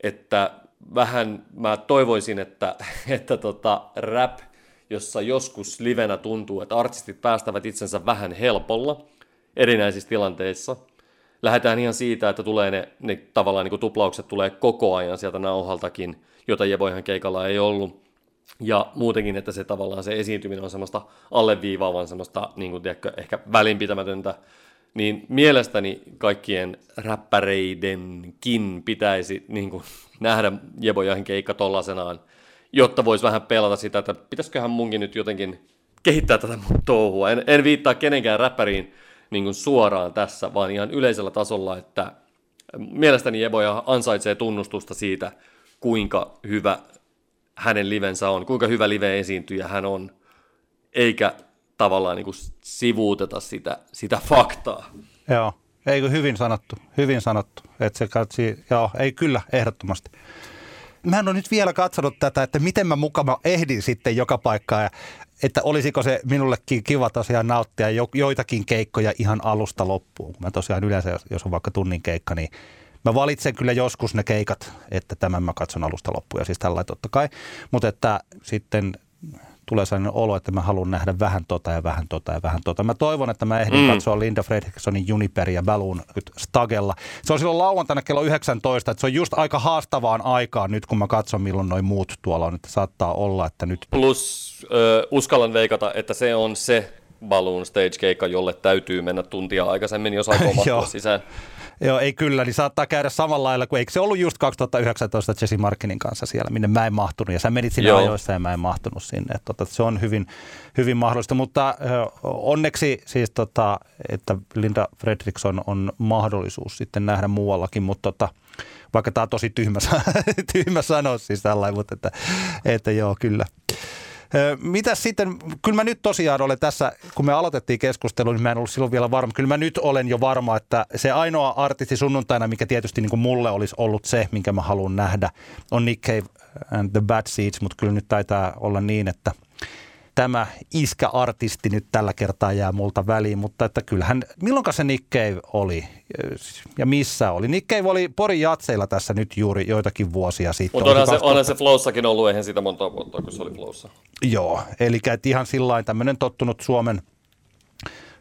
että vähän mä toivoisin, että, että tota, rap, jossa joskus livenä tuntuu, että artistit päästävät itsensä vähän helpolla erinäisissä tilanteissa. Lähdetään ihan siitä, että tulee ne, ne tavallaan niin kuin tuplaukset tulee koko ajan sieltä nauhaltakin, jota Jeboihan keikalla ei ollut. Ja muutenkin, että se tavallaan se esiintyminen on semmoista alleviivaavan, semmoista niin kuin, tiedätkö, ehkä välinpitämätöntä niin mielestäni kaikkien räppäreidenkin pitäisi niin kuin, nähdä Jebojahin keikka tollasenaan, jotta voisi vähän pelata sitä, että pitäisiköhän munkin nyt jotenkin kehittää tätä mun touhua. En, en viittaa kenenkään räppäriin niin kuin suoraan tässä, vaan ihan yleisellä tasolla, että mielestäni Jeboja ansaitsee tunnustusta siitä, kuinka hyvä hänen livensä on, kuinka hyvä live-esiintyjä hän on, eikä tavallaan niin kuin sivuuteta sitä, sitä faktaa. Joo, eikö hyvin sanottu, hyvin sanottu. Että se katsi, joo, ei kyllä, ehdottomasti. Mä en ole nyt vielä katsonut tätä, että miten mä mukava ehdin sitten joka paikkaan ja että olisiko se minullekin kiva tosiaan nauttia jo, joitakin keikkoja ihan alusta loppuun. Mä tosiaan yleensä, jos on vaikka tunnin keikka, niin mä valitsen kyllä joskus ne keikat, että tämän mä katson alusta loppuun ja siis tällä totta kai. Mutta että sitten tulee sellainen olo, että mä haluan nähdä vähän tota ja vähän tota ja vähän tota. Mä toivon, että mä ehdin mm. katsoa Linda Fredrikssonin Juniper ja Balloon Stagella. Se on silloin lauantaina kello 19, että se on just aika haastavaan aikaan nyt, kun mä katson, milloin noin muut tuolla on. Että saattaa olla, että nyt... Plus äh, uskallan veikata, että se on se Balloon stage-keikka, jolle täytyy mennä tuntia aikaisemmin, jos aikoo mahtua sisään. Joo, ei kyllä, niin saattaa käydä samalla lailla kuin eikö se ollut just 2019 Jesse Markinin kanssa siellä, minne mä en mahtunut ja sä menit sinne Joo. ajoissa ja mä en mahtunut sinne. Että, tota, se on hyvin, hyvin mahdollista, mutta onneksi siis tota, että Linda Fredriksson on mahdollisuus sitten nähdä muuallakin, mutta tota, vaikka tämä on tosi tyhmä, tyhmä sanoa siis tällainen, mutta että, että joo, kyllä. Mitä sitten, kyllä mä nyt tosiaan olen tässä, kun me aloitettiin keskustelua, niin mä en ollut silloin vielä varma. Kyllä mä nyt olen jo varma, että se ainoa artisti sunnuntaina, mikä tietysti niin kuin mulle olisi ollut se, minkä mä haluan nähdä, on Nick Cave and the Bad Seeds, mutta kyllä nyt taitaa olla niin, että – tämä iskä-artisti nyt tällä kertaa jää multa väliin, mutta että kyllähän, milloin se Nick Cave oli ja missä oli? Nick Cave oli Porin jatseilla tässä nyt juuri joitakin vuosia sitten. Mutta onhan, 2000... se, onhan se Flowssakin ollut, eihän sitä monta vuotta, kun se oli Flowssa. Joo, eli ihan sillä tämmöinen tottunut Suomen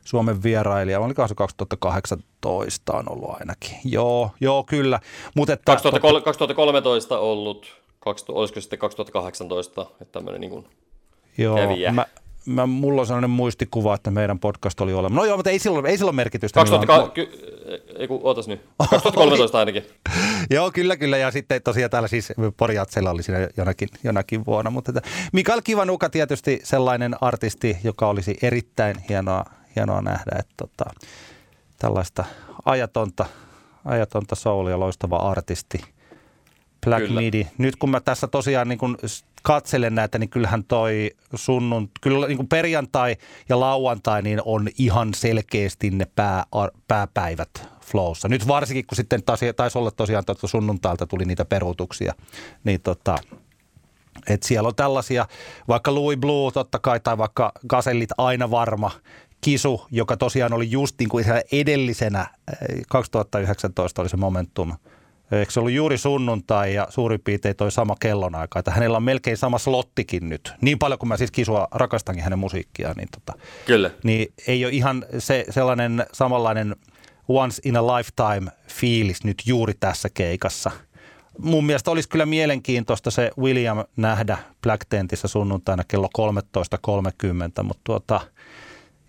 Suomen vierailija, oliko se 2018 on ollut ainakin. Joo, joo kyllä. Mut että, 2003, 2013 ollut, 20, olisiko sitten 2018, että tämmöinen niin kuin Joo, kävijä. Mä, mä, mulla on sellainen muistikuva, että meidän podcast oli olemassa. No joo, mutta ei silloin, ei silloin merkitystä. 2000, ky, ei kun, ootas nyt. 2013 ainakin. joo, kyllä, kyllä. Ja sitten tosiaan täällä siis Porjatsella oli siinä jonakin, jonakin vuonna. Mutta että Mikael Kivanuka tietysti sellainen artisti, joka olisi erittäin hienoa, hienoa nähdä, että tota, tällaista ajatonta, ajatonta soulia loistava artisti. Black Kyllä. Midi. Nyt kun mä tässä tosiaan niin kun katselen näitä, niin kyllähän toi sunnun, kyllä niin kuin perjantai ja lauantai niin on ihan selkeästi ne pää, pääpäivät flowssa. Nyt varsinkin, kun sitten taisi, taisi olla tosiaan, että sunnuntailta tuli niitä peruutuksia, niin tota, et siellä on tällaisia, vaikka Louis Blue totta kai, tai vaikka Gasellit aina varma, kisu, joka tosiaan oli just niin kuin edellisenä, 2019 oli se momentum – Eikö se ollut juuri sunnuntai ja suurin piirtein toi sama kellonaika, että hänellä on melkein sama slottikin nyt. Niin paljon kuin mä siis kisua rakastankin hänen musiikkiaan, niin, tota, Kyllä. niin ei ole ihan se sellainen samanlainen once in a lifetime fiilis nyt juuri tässä keikassa. Mun mielestä olisi kyllä mielenkiintoista se William nähdä Black Tentissä sunnuntaina kello 13.30, mutta tuota,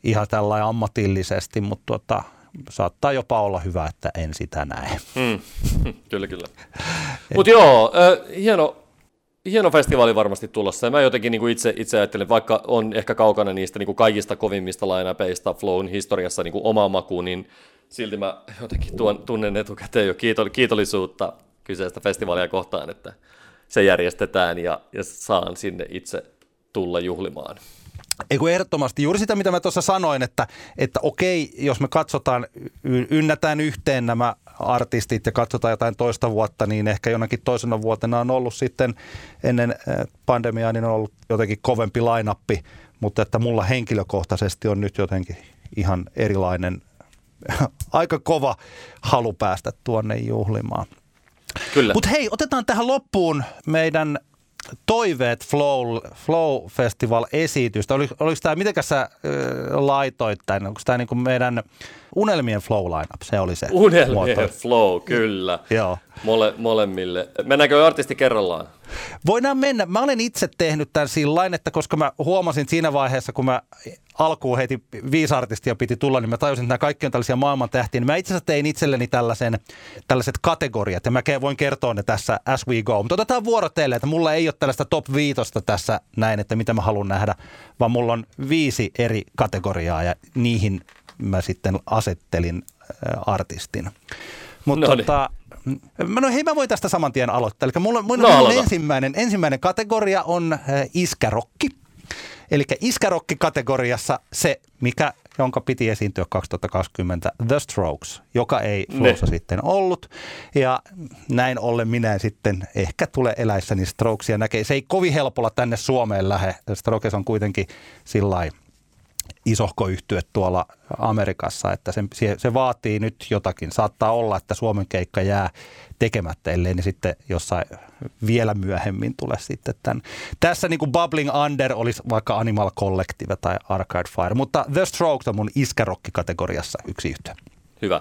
ihan tällainen ammatillisesti, mutta tuota, saattaa jopa olla hyvä, että en sitä näe. Hmm. kyllä, kyllä. Mutta joo, äh, hieno, hieno festivaali varmasti tulossa. Ja mä jotenkin niin kuin itse, itse ajattelen, vaikka on ehkä kaukana niistä niin kuin kaikista kovimmista lainapeista Flown historiassa niin kuin omaa makuun, niin silti mä jotenkin tuon, tunnen etukäteen jo kiitollisuutta kyseistä festivaalia kohtaan, että se järjestetään ja, ja saan sinne itse tulla juhlimaan. Ei kun ehdottomasti juuri sitä, mitä mä tuossa sanoin, että, että okei, jos me katsotaan, ynnätään yhteen nämä artistit ja katsotaan jotain toista vuotta, niin ehkä jonakin toisena vuotena on ollut sitten ennen pandemiaa, niin on ollut jotenkin kovempi lainappi, mutta että mulla henkilökohtaisesti on nyt jotenkin ihan erilainen, aika kova halu päästä tuonne juhlimaan. Kyllä. Mutta hei, otetaan tähän loppuun meidän toiveet Flow, Flow Festival-esitystä. Oliko, oliko tämä, miten sä äh, laitoit tämän? Onko tämä niinku meidän unelmien Flow lineup? Se oli se Unelmien muoto. Flow, kyllä. Joo. Mole, molemmille. Mennäänkö artisti kerrallaan? Voidaan mennä. Mä olen itse tehnyt tämän sillä että koska mä huomasin siinä vaiheessa, kun mä alkuun heti viisi artistia piti tulla, niin mä tajusin, että nämä kaikki on tällaisia maailman tähtiä. Niin mä itse asiassa tein itselleni tällaisen, tällaiset kategoriat, ja mä voin kertoa ne tässä as we go. Mutta otetaan vuorotelle, että mulla ei ole tällaista top viitosta tässä näin, että mitä mä haluan nähdä, vaan mulla on viisi eri kategoriaa, ja niihin mä sitten asettelin artistin. Mutta no tota, No hei, mä voin tästä saman tien aloittaa. Eli mulla, mulla no, ensimmäinen, ensimmäinen kategoria on iskärokki. Eli iskarokki-kategoriassa se, mikä, jonka piti esiintyä 2020, The Strokes, joka ei Flowssa sitten ollut. Ja näin ollen minä sitten ehkä tule eläissäni Strokesia näkee. Se ei kovin helpolla tänne Suomeen lähde. Strokes on kuitenkin sillä isohko yhtye tuolla Amerikassa, että se, se vaatii nyt jotakin. Saattaa olla, että Suomen keikka jää tekemättä, ellei ne sitten jossain vielä myöhemmin tule sitten tämän. Tässä niin kuin Bubbling Under olisi vaikka Animal Collective tai Arcade Fire, mutta The Strokes on mun iskärokki-kategoriassa yksi yhtye. Hyvä.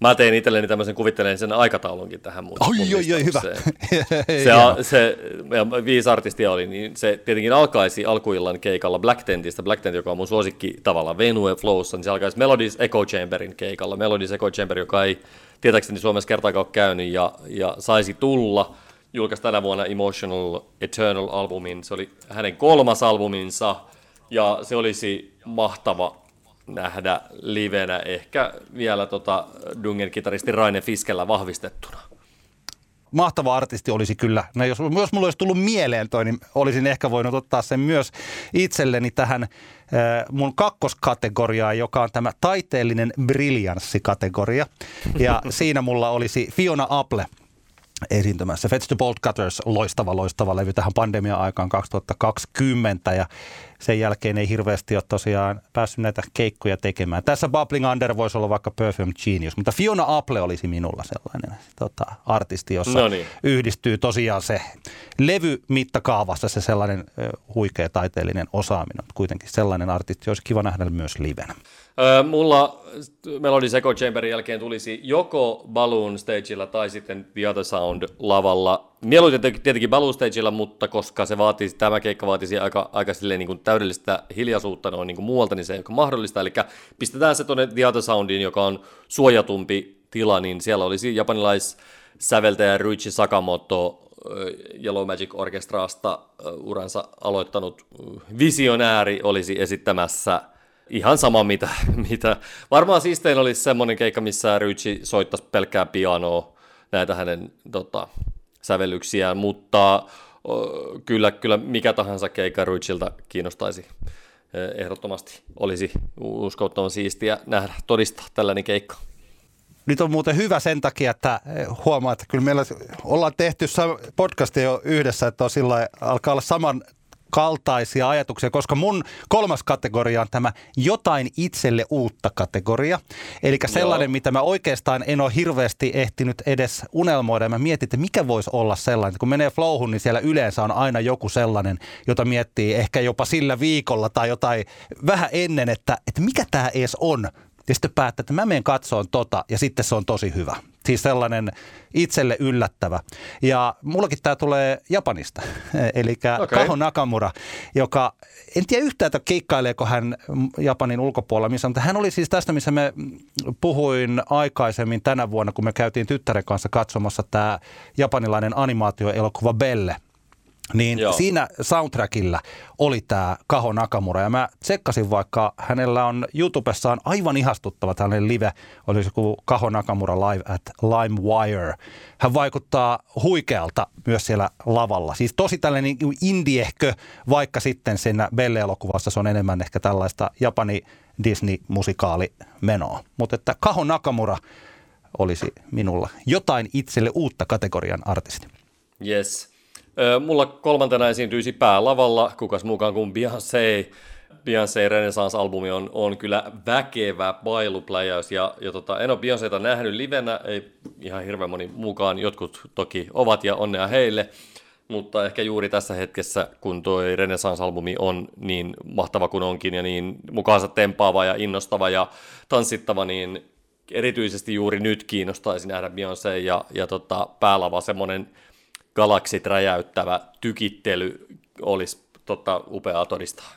Mä tein itselleni tämmöisen kuvittelen sen aikataulunkin tähän mun, oi, mun oi, oi, hyvä. Se, a, se ja viisi artistia oli, niin se tietenkin alkaisi alkuillan keikalla Black Tentistä. Black Tent, joka on mun suosikki tavallaan Venue Flowssa, niin se alkaisi Melodies Echo Chamberin keikalla. Melodies Echo Chamber, joka ei tietääkseni Suomessa kertaakaan ole käynyt ja, ja saisi tulla. Julkaisi tänä vuonna Emotional Eternal-albumin. Se oli hänen kolmas albuminsa ja se olisi mahtava nähdä livenä ehkä vielä tota Dungen kitaristi Raine Fiskellä vahvistettuna. Mahtava artisti olisi kyllä. No jos, jos mulla olisi tullut mieleen toi, niin olisin ehkä voinut ottaa sen myös itselleni tähän äh, mun kakkoskategoriaan, joka on tämä taiteellinen briljanssikategoria. Ja siinä mulla olisi Fiona Apple – esiintymässä. Fetch the Bolt Cutters, loistava, loistava levy tähän pandemia-aikaan 2020 ja sen jälkeen ei hirveästi ole tosiaan päässyt näitä keikkoja tekemään. Tässä Bubbling Under voisi olla vaikka Perfume Genius, mutta Fiona Apple olisi minulla sellainen tota, artisti, jossa no niin. yhdistyy tosiaan se levy mittakaavassa se sellainen huikea taiteellinen osaaminen, mutta kuitenkin sellainen artisti olisi kiva nähdä myös livenä. Mulla Melody Echo Chamberin jälkeen tulisi joko Balloon Stageilla tai sitten The Other Sound lavalla. Mieluiten tietenkin Balloon Stageilla, mutta koska se vaatisi, tämä keikka vaatisi aika, aika niin kuin täydellistä hiljaisuutta noin niin kuin muualta, niin se ei ole mahdollista. Eli pistetään se tuonne The Other Soundiin, joka on suojatumpi tila, niin siellä olisi japanilais säveltäjä Ruichi Sakamoto Yellow Magic Orkestraasta uransa aloittanut visionääri olisi esittämässä – ihan sama mitä, mitä. Varmaan siistein olisi semmoinen keikka, missä Ryuichi soittaisi pelkkää pianoa näitä hänen tota, sävellyksiään, mutta kyllä, kyllä mikä tahansa keikka Ryuichilta kiinnostaisi ehdottomasti. Olisi uskottavan siistiä nähdä, todistaa tällainen keikka. Nyt on muuten hyvä sen takia, että huomaa, että kyllä meillä ollaan tehty podcastia jo yhdessä, että on sillä alkaa olla saman kaltaisia ajatuksia, koska mun kolmas kategoria on tämä jotain itselle uutta kategoria. Eli sellainen, Joo. mitä mä oikeastaan en ole hirveästi ehtinyt edes unelmoida. Mä mietin, että mikä voisi olla sellainen. Kun menee flowhun, niin siellä yleensä on aina joku sellainen, jota miettii ehkä jopa sillä viikolla tai jotain vähän ennen, että, että mikä tämä edes on. Ja sitten päättää, että mä menen katsoon tota ja sitten se on tosi hyvä. Siis sellainen itselle yllättävä. Ja mullakin tämä tulee Japanista, eli okay. Kaho Nakamura, joka en tiedä yhtään, että keikkaileeko hän Japanin ulkopuolella missä, mutta hän oli siis tästä, missä me puhuin aikaisemmin tänä vuonna, kun me käytiin tyttären kanssa katsomassa tämä japanilainen animaatioelokuva Belle – niin Joo. siinä soundtrackilla oli tämä Kaho Nakamura ja mä tsekkasin vaikka hänellä on YouTubessaan aivan ihastuttava tällainen live, oli joku Kaho Nakamura live at LimeWire. Hän vaikuttaa huikealta myös siellä lavalla. Siis tosi tällainen indiehkö, vaikka sitten siinä Belle-elokuvassa se on enemmän ehkä tällaista Japani Disney-musikaali menoa. Mutta että Kaho Nakamura olisi minulla jotain itselle uutta kategorian artisti. Yes. Mulla kolmantena esiintyisi päälavalla, kukas mukaan kuin Beyoncé. Beyoncé Renaissance-albumi on, on kyllä väkevä bailupläjäys, ja, ja tota, en ole Beyoncéta nähnyt livenä, ei ihan hirveän moni mukaan, jotkut toki ovat, ja onnea heille, mutta ehkä juuri tässä hetkessä, kun tuo Renaissance-albumi on niin mahtava kuin onkin, ja niin mukaansa tempaava ja innostava ja tanssittava, niin erityisesti juuri nyt kiinnostaisi nähdä Beyoncé ja, ja tota, päälava semmoinen galaksit räjäyttävä tykittely olisi tota, upeaa todistaa.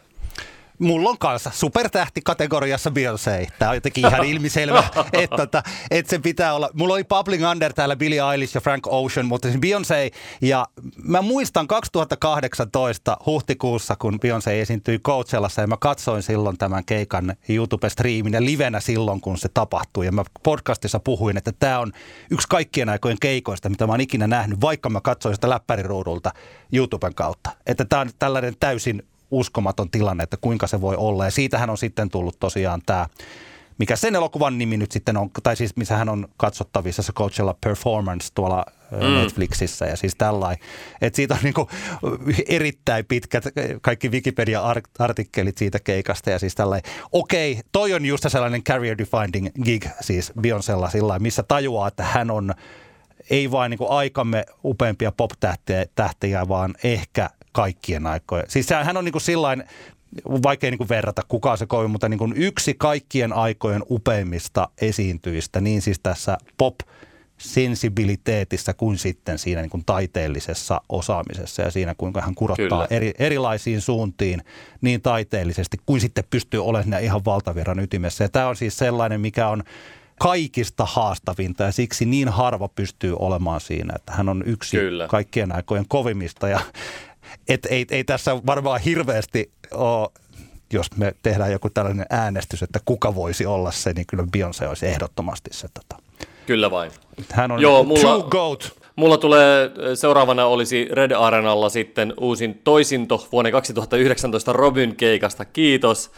Mulla on kanssa supertähti kategoriassa Beyoncé. Tämä on jotenkin ihan ilmiselvä, että, että, että se pitää olla. Mulla oli Bubbling Under täällä Billie Eilish ja Frank Ocean, mutta siis Beyoncé. Ja mä muistan 2018 huhtikuussa, kun Beyoncé esiintyi Coachellassa ja mä katsoin silloin tämän keikan YouTube-striimin ja livenä silloin, kun se tapahtui. Ja mä podcastissa puhuin, että tämä on yksi kaikkien aikojen keikoista, mitä mä oon ikinä nähnyt, vaikka mä katsoin sitä läppäriruudulta YouTuben kautta. Että tämä on tällainen täysin uskomaton tilanne, että kuinka se voi olla. Ja siitähän on sitten tullut tosiaan tämä, mikä sen elokuvan nimi nyt sitten on, tai siis missä hän on katsottavissa se Coachella Performance tuolla mm. Netflixissä ja siis tällainen. Että siitä on niinku erittäin pitkät kaikki Wikipedia-artikkelit siitä keikasta ja siis tällainen. Okei, toi on just sellainen career defining gig siis Beyoncella sillä missä tajuaa, että hän on ei vain niin aikamme upeimpia pop-tähtiä, vaan ehkä kaikkien aikojen. Siis hän on niin kuin sillain, vaikea niin verrata kukaan se kovin, mutta niin yksi kaikkien aikojen upeimmista esiintyistä, niin siis tässä pop sensibiliteetissä kuin sitten siinä niin kuin taiteellisessa osaamisessa ja siinä, kuinka hän kurottaa eri, erilaisiin suuntiin niin taiteellisesti kuin sitten pystyy olemaan ihan valtavirran ytimessä. Ja tämä on siis sellainen, mikä on kaikista haastavinta ja siksi niin harva pystyy olemaan siinä, että hän on yksi Kyllä. kaikkien aikojen kovimmista ja et ei, ei tässä varmaan hirveästi ole jos me tehdään joku tällainen äänestys, että kuka voisi olla se, niin kyllä Beyoncé olisi ehdottomasti se. Tota. Kyllä vain. Hän on Joo, mulla, true goat. Mulla tulee seuraavana olisi Red Arenalla sitten uusin toisinto vuonna 2019 Robin keikasta. Kiitos.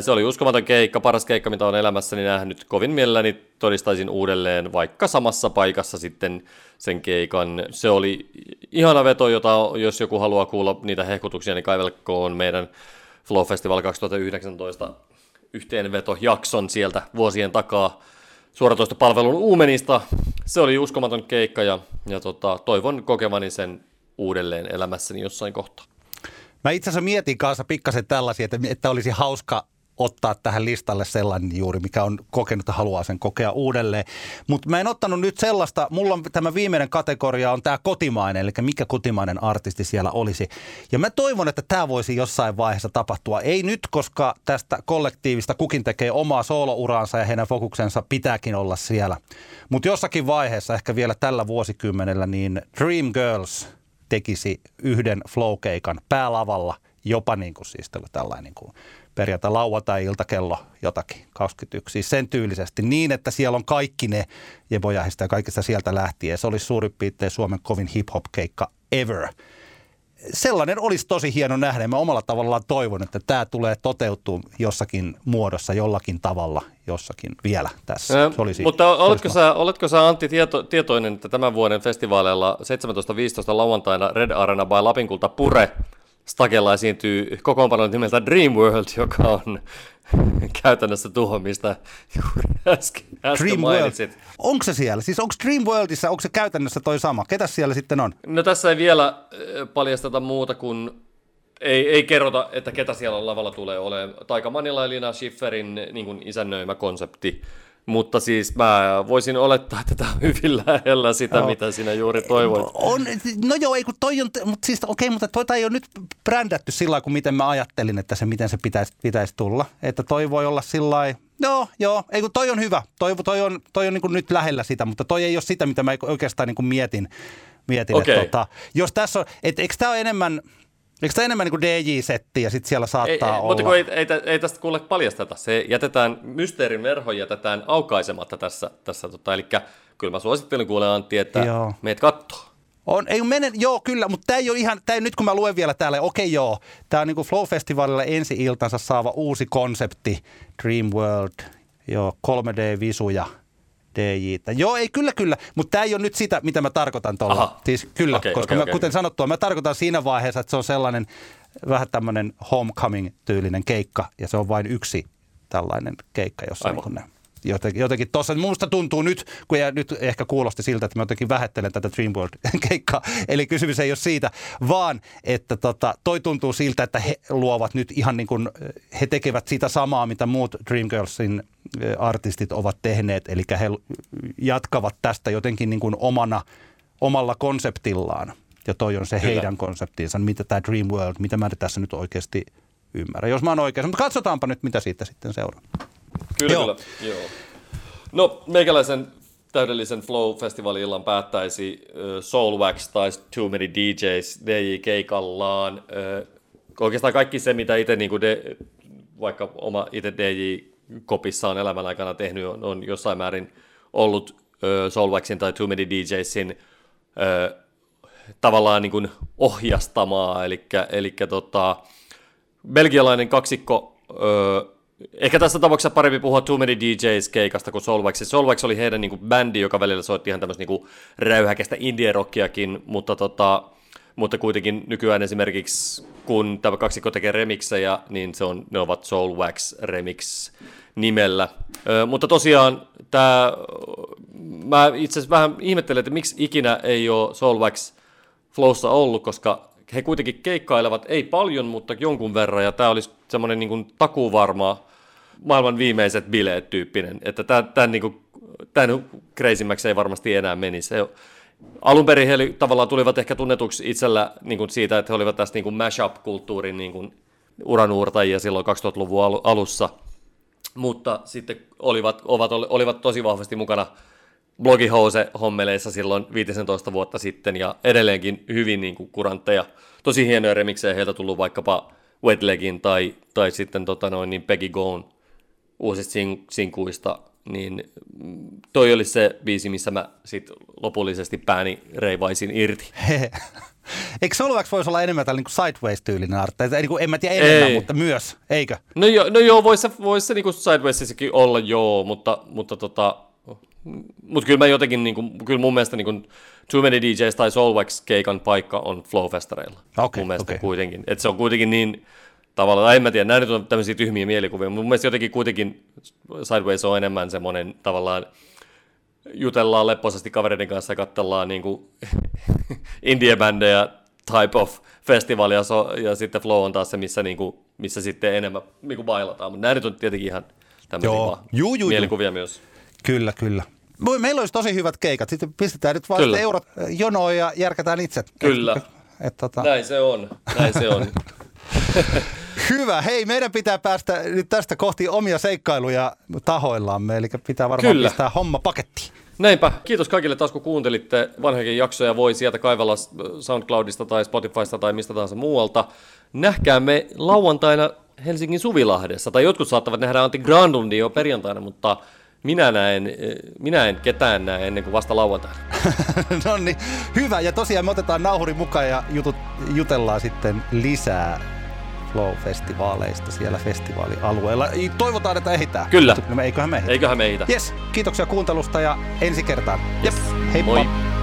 Se oli uskomaton keikka, paras keikka, mitä olen elämässäni nähnyt. Kovin mielelläni todistaisin uudelleen, vaikka samassa paikassa sitten sen keikan. Se oli ihana veto, jota jos joku haluaa kuulla niitä hehkutuksia, niin kaivelkoon meidän Flow Festival 2019 yhteenvetojakson sieltä vuosien takaa suoratoistopalvelun Uumenista. Se oli uskomaton keikka ja, ja tota, toivon kokevani sen uudelleen elämässäni jossain kohtaa. Mä itse asiassa mietin kanssa pikkasen tällaisia, että, että olisi hauska ottaa tähän listalle sellainen juuri, mikä on kokenut ja haluaa sen kokea uudelleen. Mutta mä en ottanut nyt sellaista, mulla on tämä viimeinen kategoria on tämä kotimainen, eli mikä kotimainen artisti siellä olisi. Ja mä toivon, että tämä voisi jossain vaiheessa tapahtua. Ei nyt, koska tästä kollektiivista kukin tekee omaa soolouransa ja heidän fokuksensa pitääkin olla siellä. Mutta jossakin vaiheessa, ehkä vielä tällä vuosikymmenellä, niin Dream Girls tekisi yhden flow-keikan päälavalla, jopa niin kuin siis tällainen niin kuin perjantai, lauantai, ilta kello jotakin, 21. Siis sen tyylisesti niin, että siellä on kaikki ne jebojahista ja kaikista sieltä lähtien. Se olisi suurin piirtein Suomen kovin hip-hop-keikka ever. Sellainen olisi tosi hieno nähdä. Mä omalla tavallaan toivon, että tämä tulee toteutua jossakin muodossa, jollakin tavalla, jossakin vielä tässä. Se olisi, Mutta oletko, sä, oletko sä Antti tieto, tietoinen, että tämän vuoden festivaaleilla 17.15 lauantaina Red Arena by Lapinkulta Pure – Stakella esiintyy kokoonpano nimeltä Dreamworld, joka on käytännössä tuho, mistä juuri äsken, äsken mainitsit. Onko se siellä? Siis onko Dreamworldissa, onko se käytännössä toi sama? Ketä siellä sitten on? No tässä ei vielä paljasteta muuta kuin ei, ei kerrota, että ketä siellä lavalla tulee olemaan. Taika Manila ja Lina Schifferin niin kuin isännöimä konsepti Mutta siis mä voisin olettaa, että tämä on hyvin lähellä sitä, Joo. mitä sinä juuri toivoit. On, no joo, ei kun toi on, mutta siis okei, mutta toi ei ole nyt brändätty sillä kuin miten mä ajattelin, että se miten se pitäisi, pitäisi tulla. Että toi voi olla sillä joo, joo, ei kun toi on hyvä, toi, toi on, toi on niin nyt lähellä sitä, mutta toi ei ole sitä, mitä mä oikeastaan niin mietin, mietin Okei. että tota, jos tässä on, että eikö tämä ole enemmän, eikö tämä enemmän niin kuin DJ-setti ja sitten siellä Ei, saattaa ei, olla. mutta kun ei, ei, ei tästä kuule paljasteta. Se jätetään, mysteerin verho jätetään aukaisematta tässä. tässä tota, eli kyllä mä suosittelen kuule Antti, että Joo. meet kattoo. On, ei mene, joo kyllä, mutta tämä ei ole ihan, tää, nyt kun mä luen vielä täällä, okei joo, tämä on niinku Flow-festivaalilla ensi iltansa saava uusi konsepti, Dream World, joo, 3D-visuja, DJtä. Joo, ei kyllä kyllä, mutta tämä ei ole nyt sitä, mitä mä tarkoitan tuolla. Siis kyllä, Okei, koska okei, mä, okei. kuten sanottua, mä tarkoitan siinä vaiheessa, että se on sellainen vähän tämmöinen homecoming-tyylinen keikka, ja se on vain yksi tällainen keikka, jossa Aivan. niin ne jotenkin, jotenkin tuossa, minusta tuntuu nyt, kun ja nyt ehkä kuulosti siltä, että mä jotenkin vähättelen tätä Dreamworld-keikkaa, eli kysymys ei ole siitä, vaan että tota, toi tuntuu siltä, että he luovat nyt ihan niin kuin, he tekevät sitä samaa, mitä muut Dreamgirlsin eh, artistit ovat tehneet, eli he jatkavat tästä jotenkin niin kuin omana, omalla konseptillaan, ja toi on se Kyllä. heidän konseptinsa, mitä tämä Dreamworld, mitä mä tässä nyt oikeasti ymmärrän, jos mä oon oikeassa, mutta katsotaanpa nyt, mitä siitä sitten seuraa. Kyllä, Joo. kyllä. Joo. No, meikäläisen täydellisen Flow-festivaali-illan päättäisi äh, Soulwax tai Too Many DJs DJ-keikallaan. Äh, oikeastaan kaikki se, mitä itse niin de, vaikka oma itse DJ-kopissa on elämän aikana tehnyt, on, on jossain määrin ollut äh, Soulwaxin tai Too Many DJsin äh, tavallaan niin kuin ohjastamaa, eli, eli tota, belgialainen kaksikko, ehkä tässä tapauksessa parempi puhua Too Many DJs keikasta kuin Solvax. Solvax oli heidän niin kuin, bändi, joka välillä soitti ihan tämmöistä niin räyhäkästä indie-rockiakin, mutta, tota, mutta kuitenkin nykyään esimerkiksi, kun tämä kaksikko tekee remiksejä, niin se on, ne ovat Soulwax Remix nimellä. Ö, mutta tosiaan tämä, mä itse asiassa vähän ihmettelen, että miksi ikinä ei ole Soulwax Flowssa ollut, koska he kuitenkin keikkailevat, ei paljon, mutta jonkun verran, ja tämä olisi semmoinen niin takuvarma maailman viimeiset bileet tyyppinen, että tämän, tämän, niin kuin, tämän kreisimmäksi ei varmasti enää menisi. He, alun perin he oli- tavallaan tulivat ehkä tunnetuksi itsellä niin kuin siitä, että he olivat tästä niin kuin mashup-kulttuurin niin kuin uranuurtajia silloin 2000-luvun alu- alussa, mutta sitten olivat, ovat, olivat tosi vahvasti mukana blogihouse-hommeleissa silloin 15 vuotta sitten ja edelleenkin hyvin niin kuin kurantteja. Tosi hienoja remiksejä heiltä tullut vaikkapa Wetlegin tai, tai sitten tota noin, niin Peggy Gone uusista sin- sinkuista, niin mm, toi oli se biisi, missä mä sit lopullisesti pääni reivaisin irti. Eikö Solvax voisi olla enemmän tällainen niin sideways-tyylinen artti? Tai Niin kuin, en mä tiedä enemmän, Ei. mutta myös, eikö? No, jo, no joo, voisi se, vois se niinku Sidewaysissakin olla joo, mutta, mutta tota, mutta kyllä mä jotenkin, niinku, kyllä mun mielestä niinku, Too Many DJs tai Soulwax keikan paikka on Flowfestareilla. Okei, mun mielestä okei. kuitenkin. Että se on kuitenkin niin tavallaan, en mä tiedä, nämä nyt on tämmöisiä tyhmiä mielikuvia, mutta mun mielestä jotenkin kuitenkin Sideways on enemmän semmoinen tavallaan jutellaan lepposasti kavereiden kanssa ja katsellaan niin kuin indie-bändejä type of festivalia so, ja sitten Flow on taas se, missä, niin kuin, missä sitten enemmän niin kuin bailataan. Mutta nämä nyt on tietenkin ihan tämmöisiä Joo. vaan Juu, mielikuvia myös. Kyllä, kyllä. Voi- Meillä olisi tosi hyvät keikat. Sitten pistetään nyt vaan sitten eurot jonoon ja järkätään itse. Kyllä. Et, et, tota, Näin se on, näin se on. hyvä. Hei, meidän pitää päästä nyt tästä kohti omia seikkailuja tahoillamme. Eli pitää varmaan Kyllä. pistää homma pakettiin. Näinpä. Kiitos kaikille taas, kun kuuntelitte vanhojakin jaksoja. Voi sieltä kaivella SoundCloudista tai Spotifysta tai mistä tahansa muualta. Nähkäämme lauantaina Helsingin Suvilahdessa. Tai jotkut saattavat nähdä Antti Granlundin jo perjantaina, mutta minä, näen, eh, minä en ketään näe ennen kuin vasta lauantaina. no niin, hyvä. Ja tosiaan me otetaan nauhuri mukaan ja jutut, jutellaan sitten lisää Flow-festivaaleista siellä festivaalialueella. Toivotaan, että ehditään. Kyllä. No, eiköhän me ehditä. Eiköhän meitä. Yes, kiitoksia kuuntelusta ja ensi kertaan. Jep, heippa. Moi.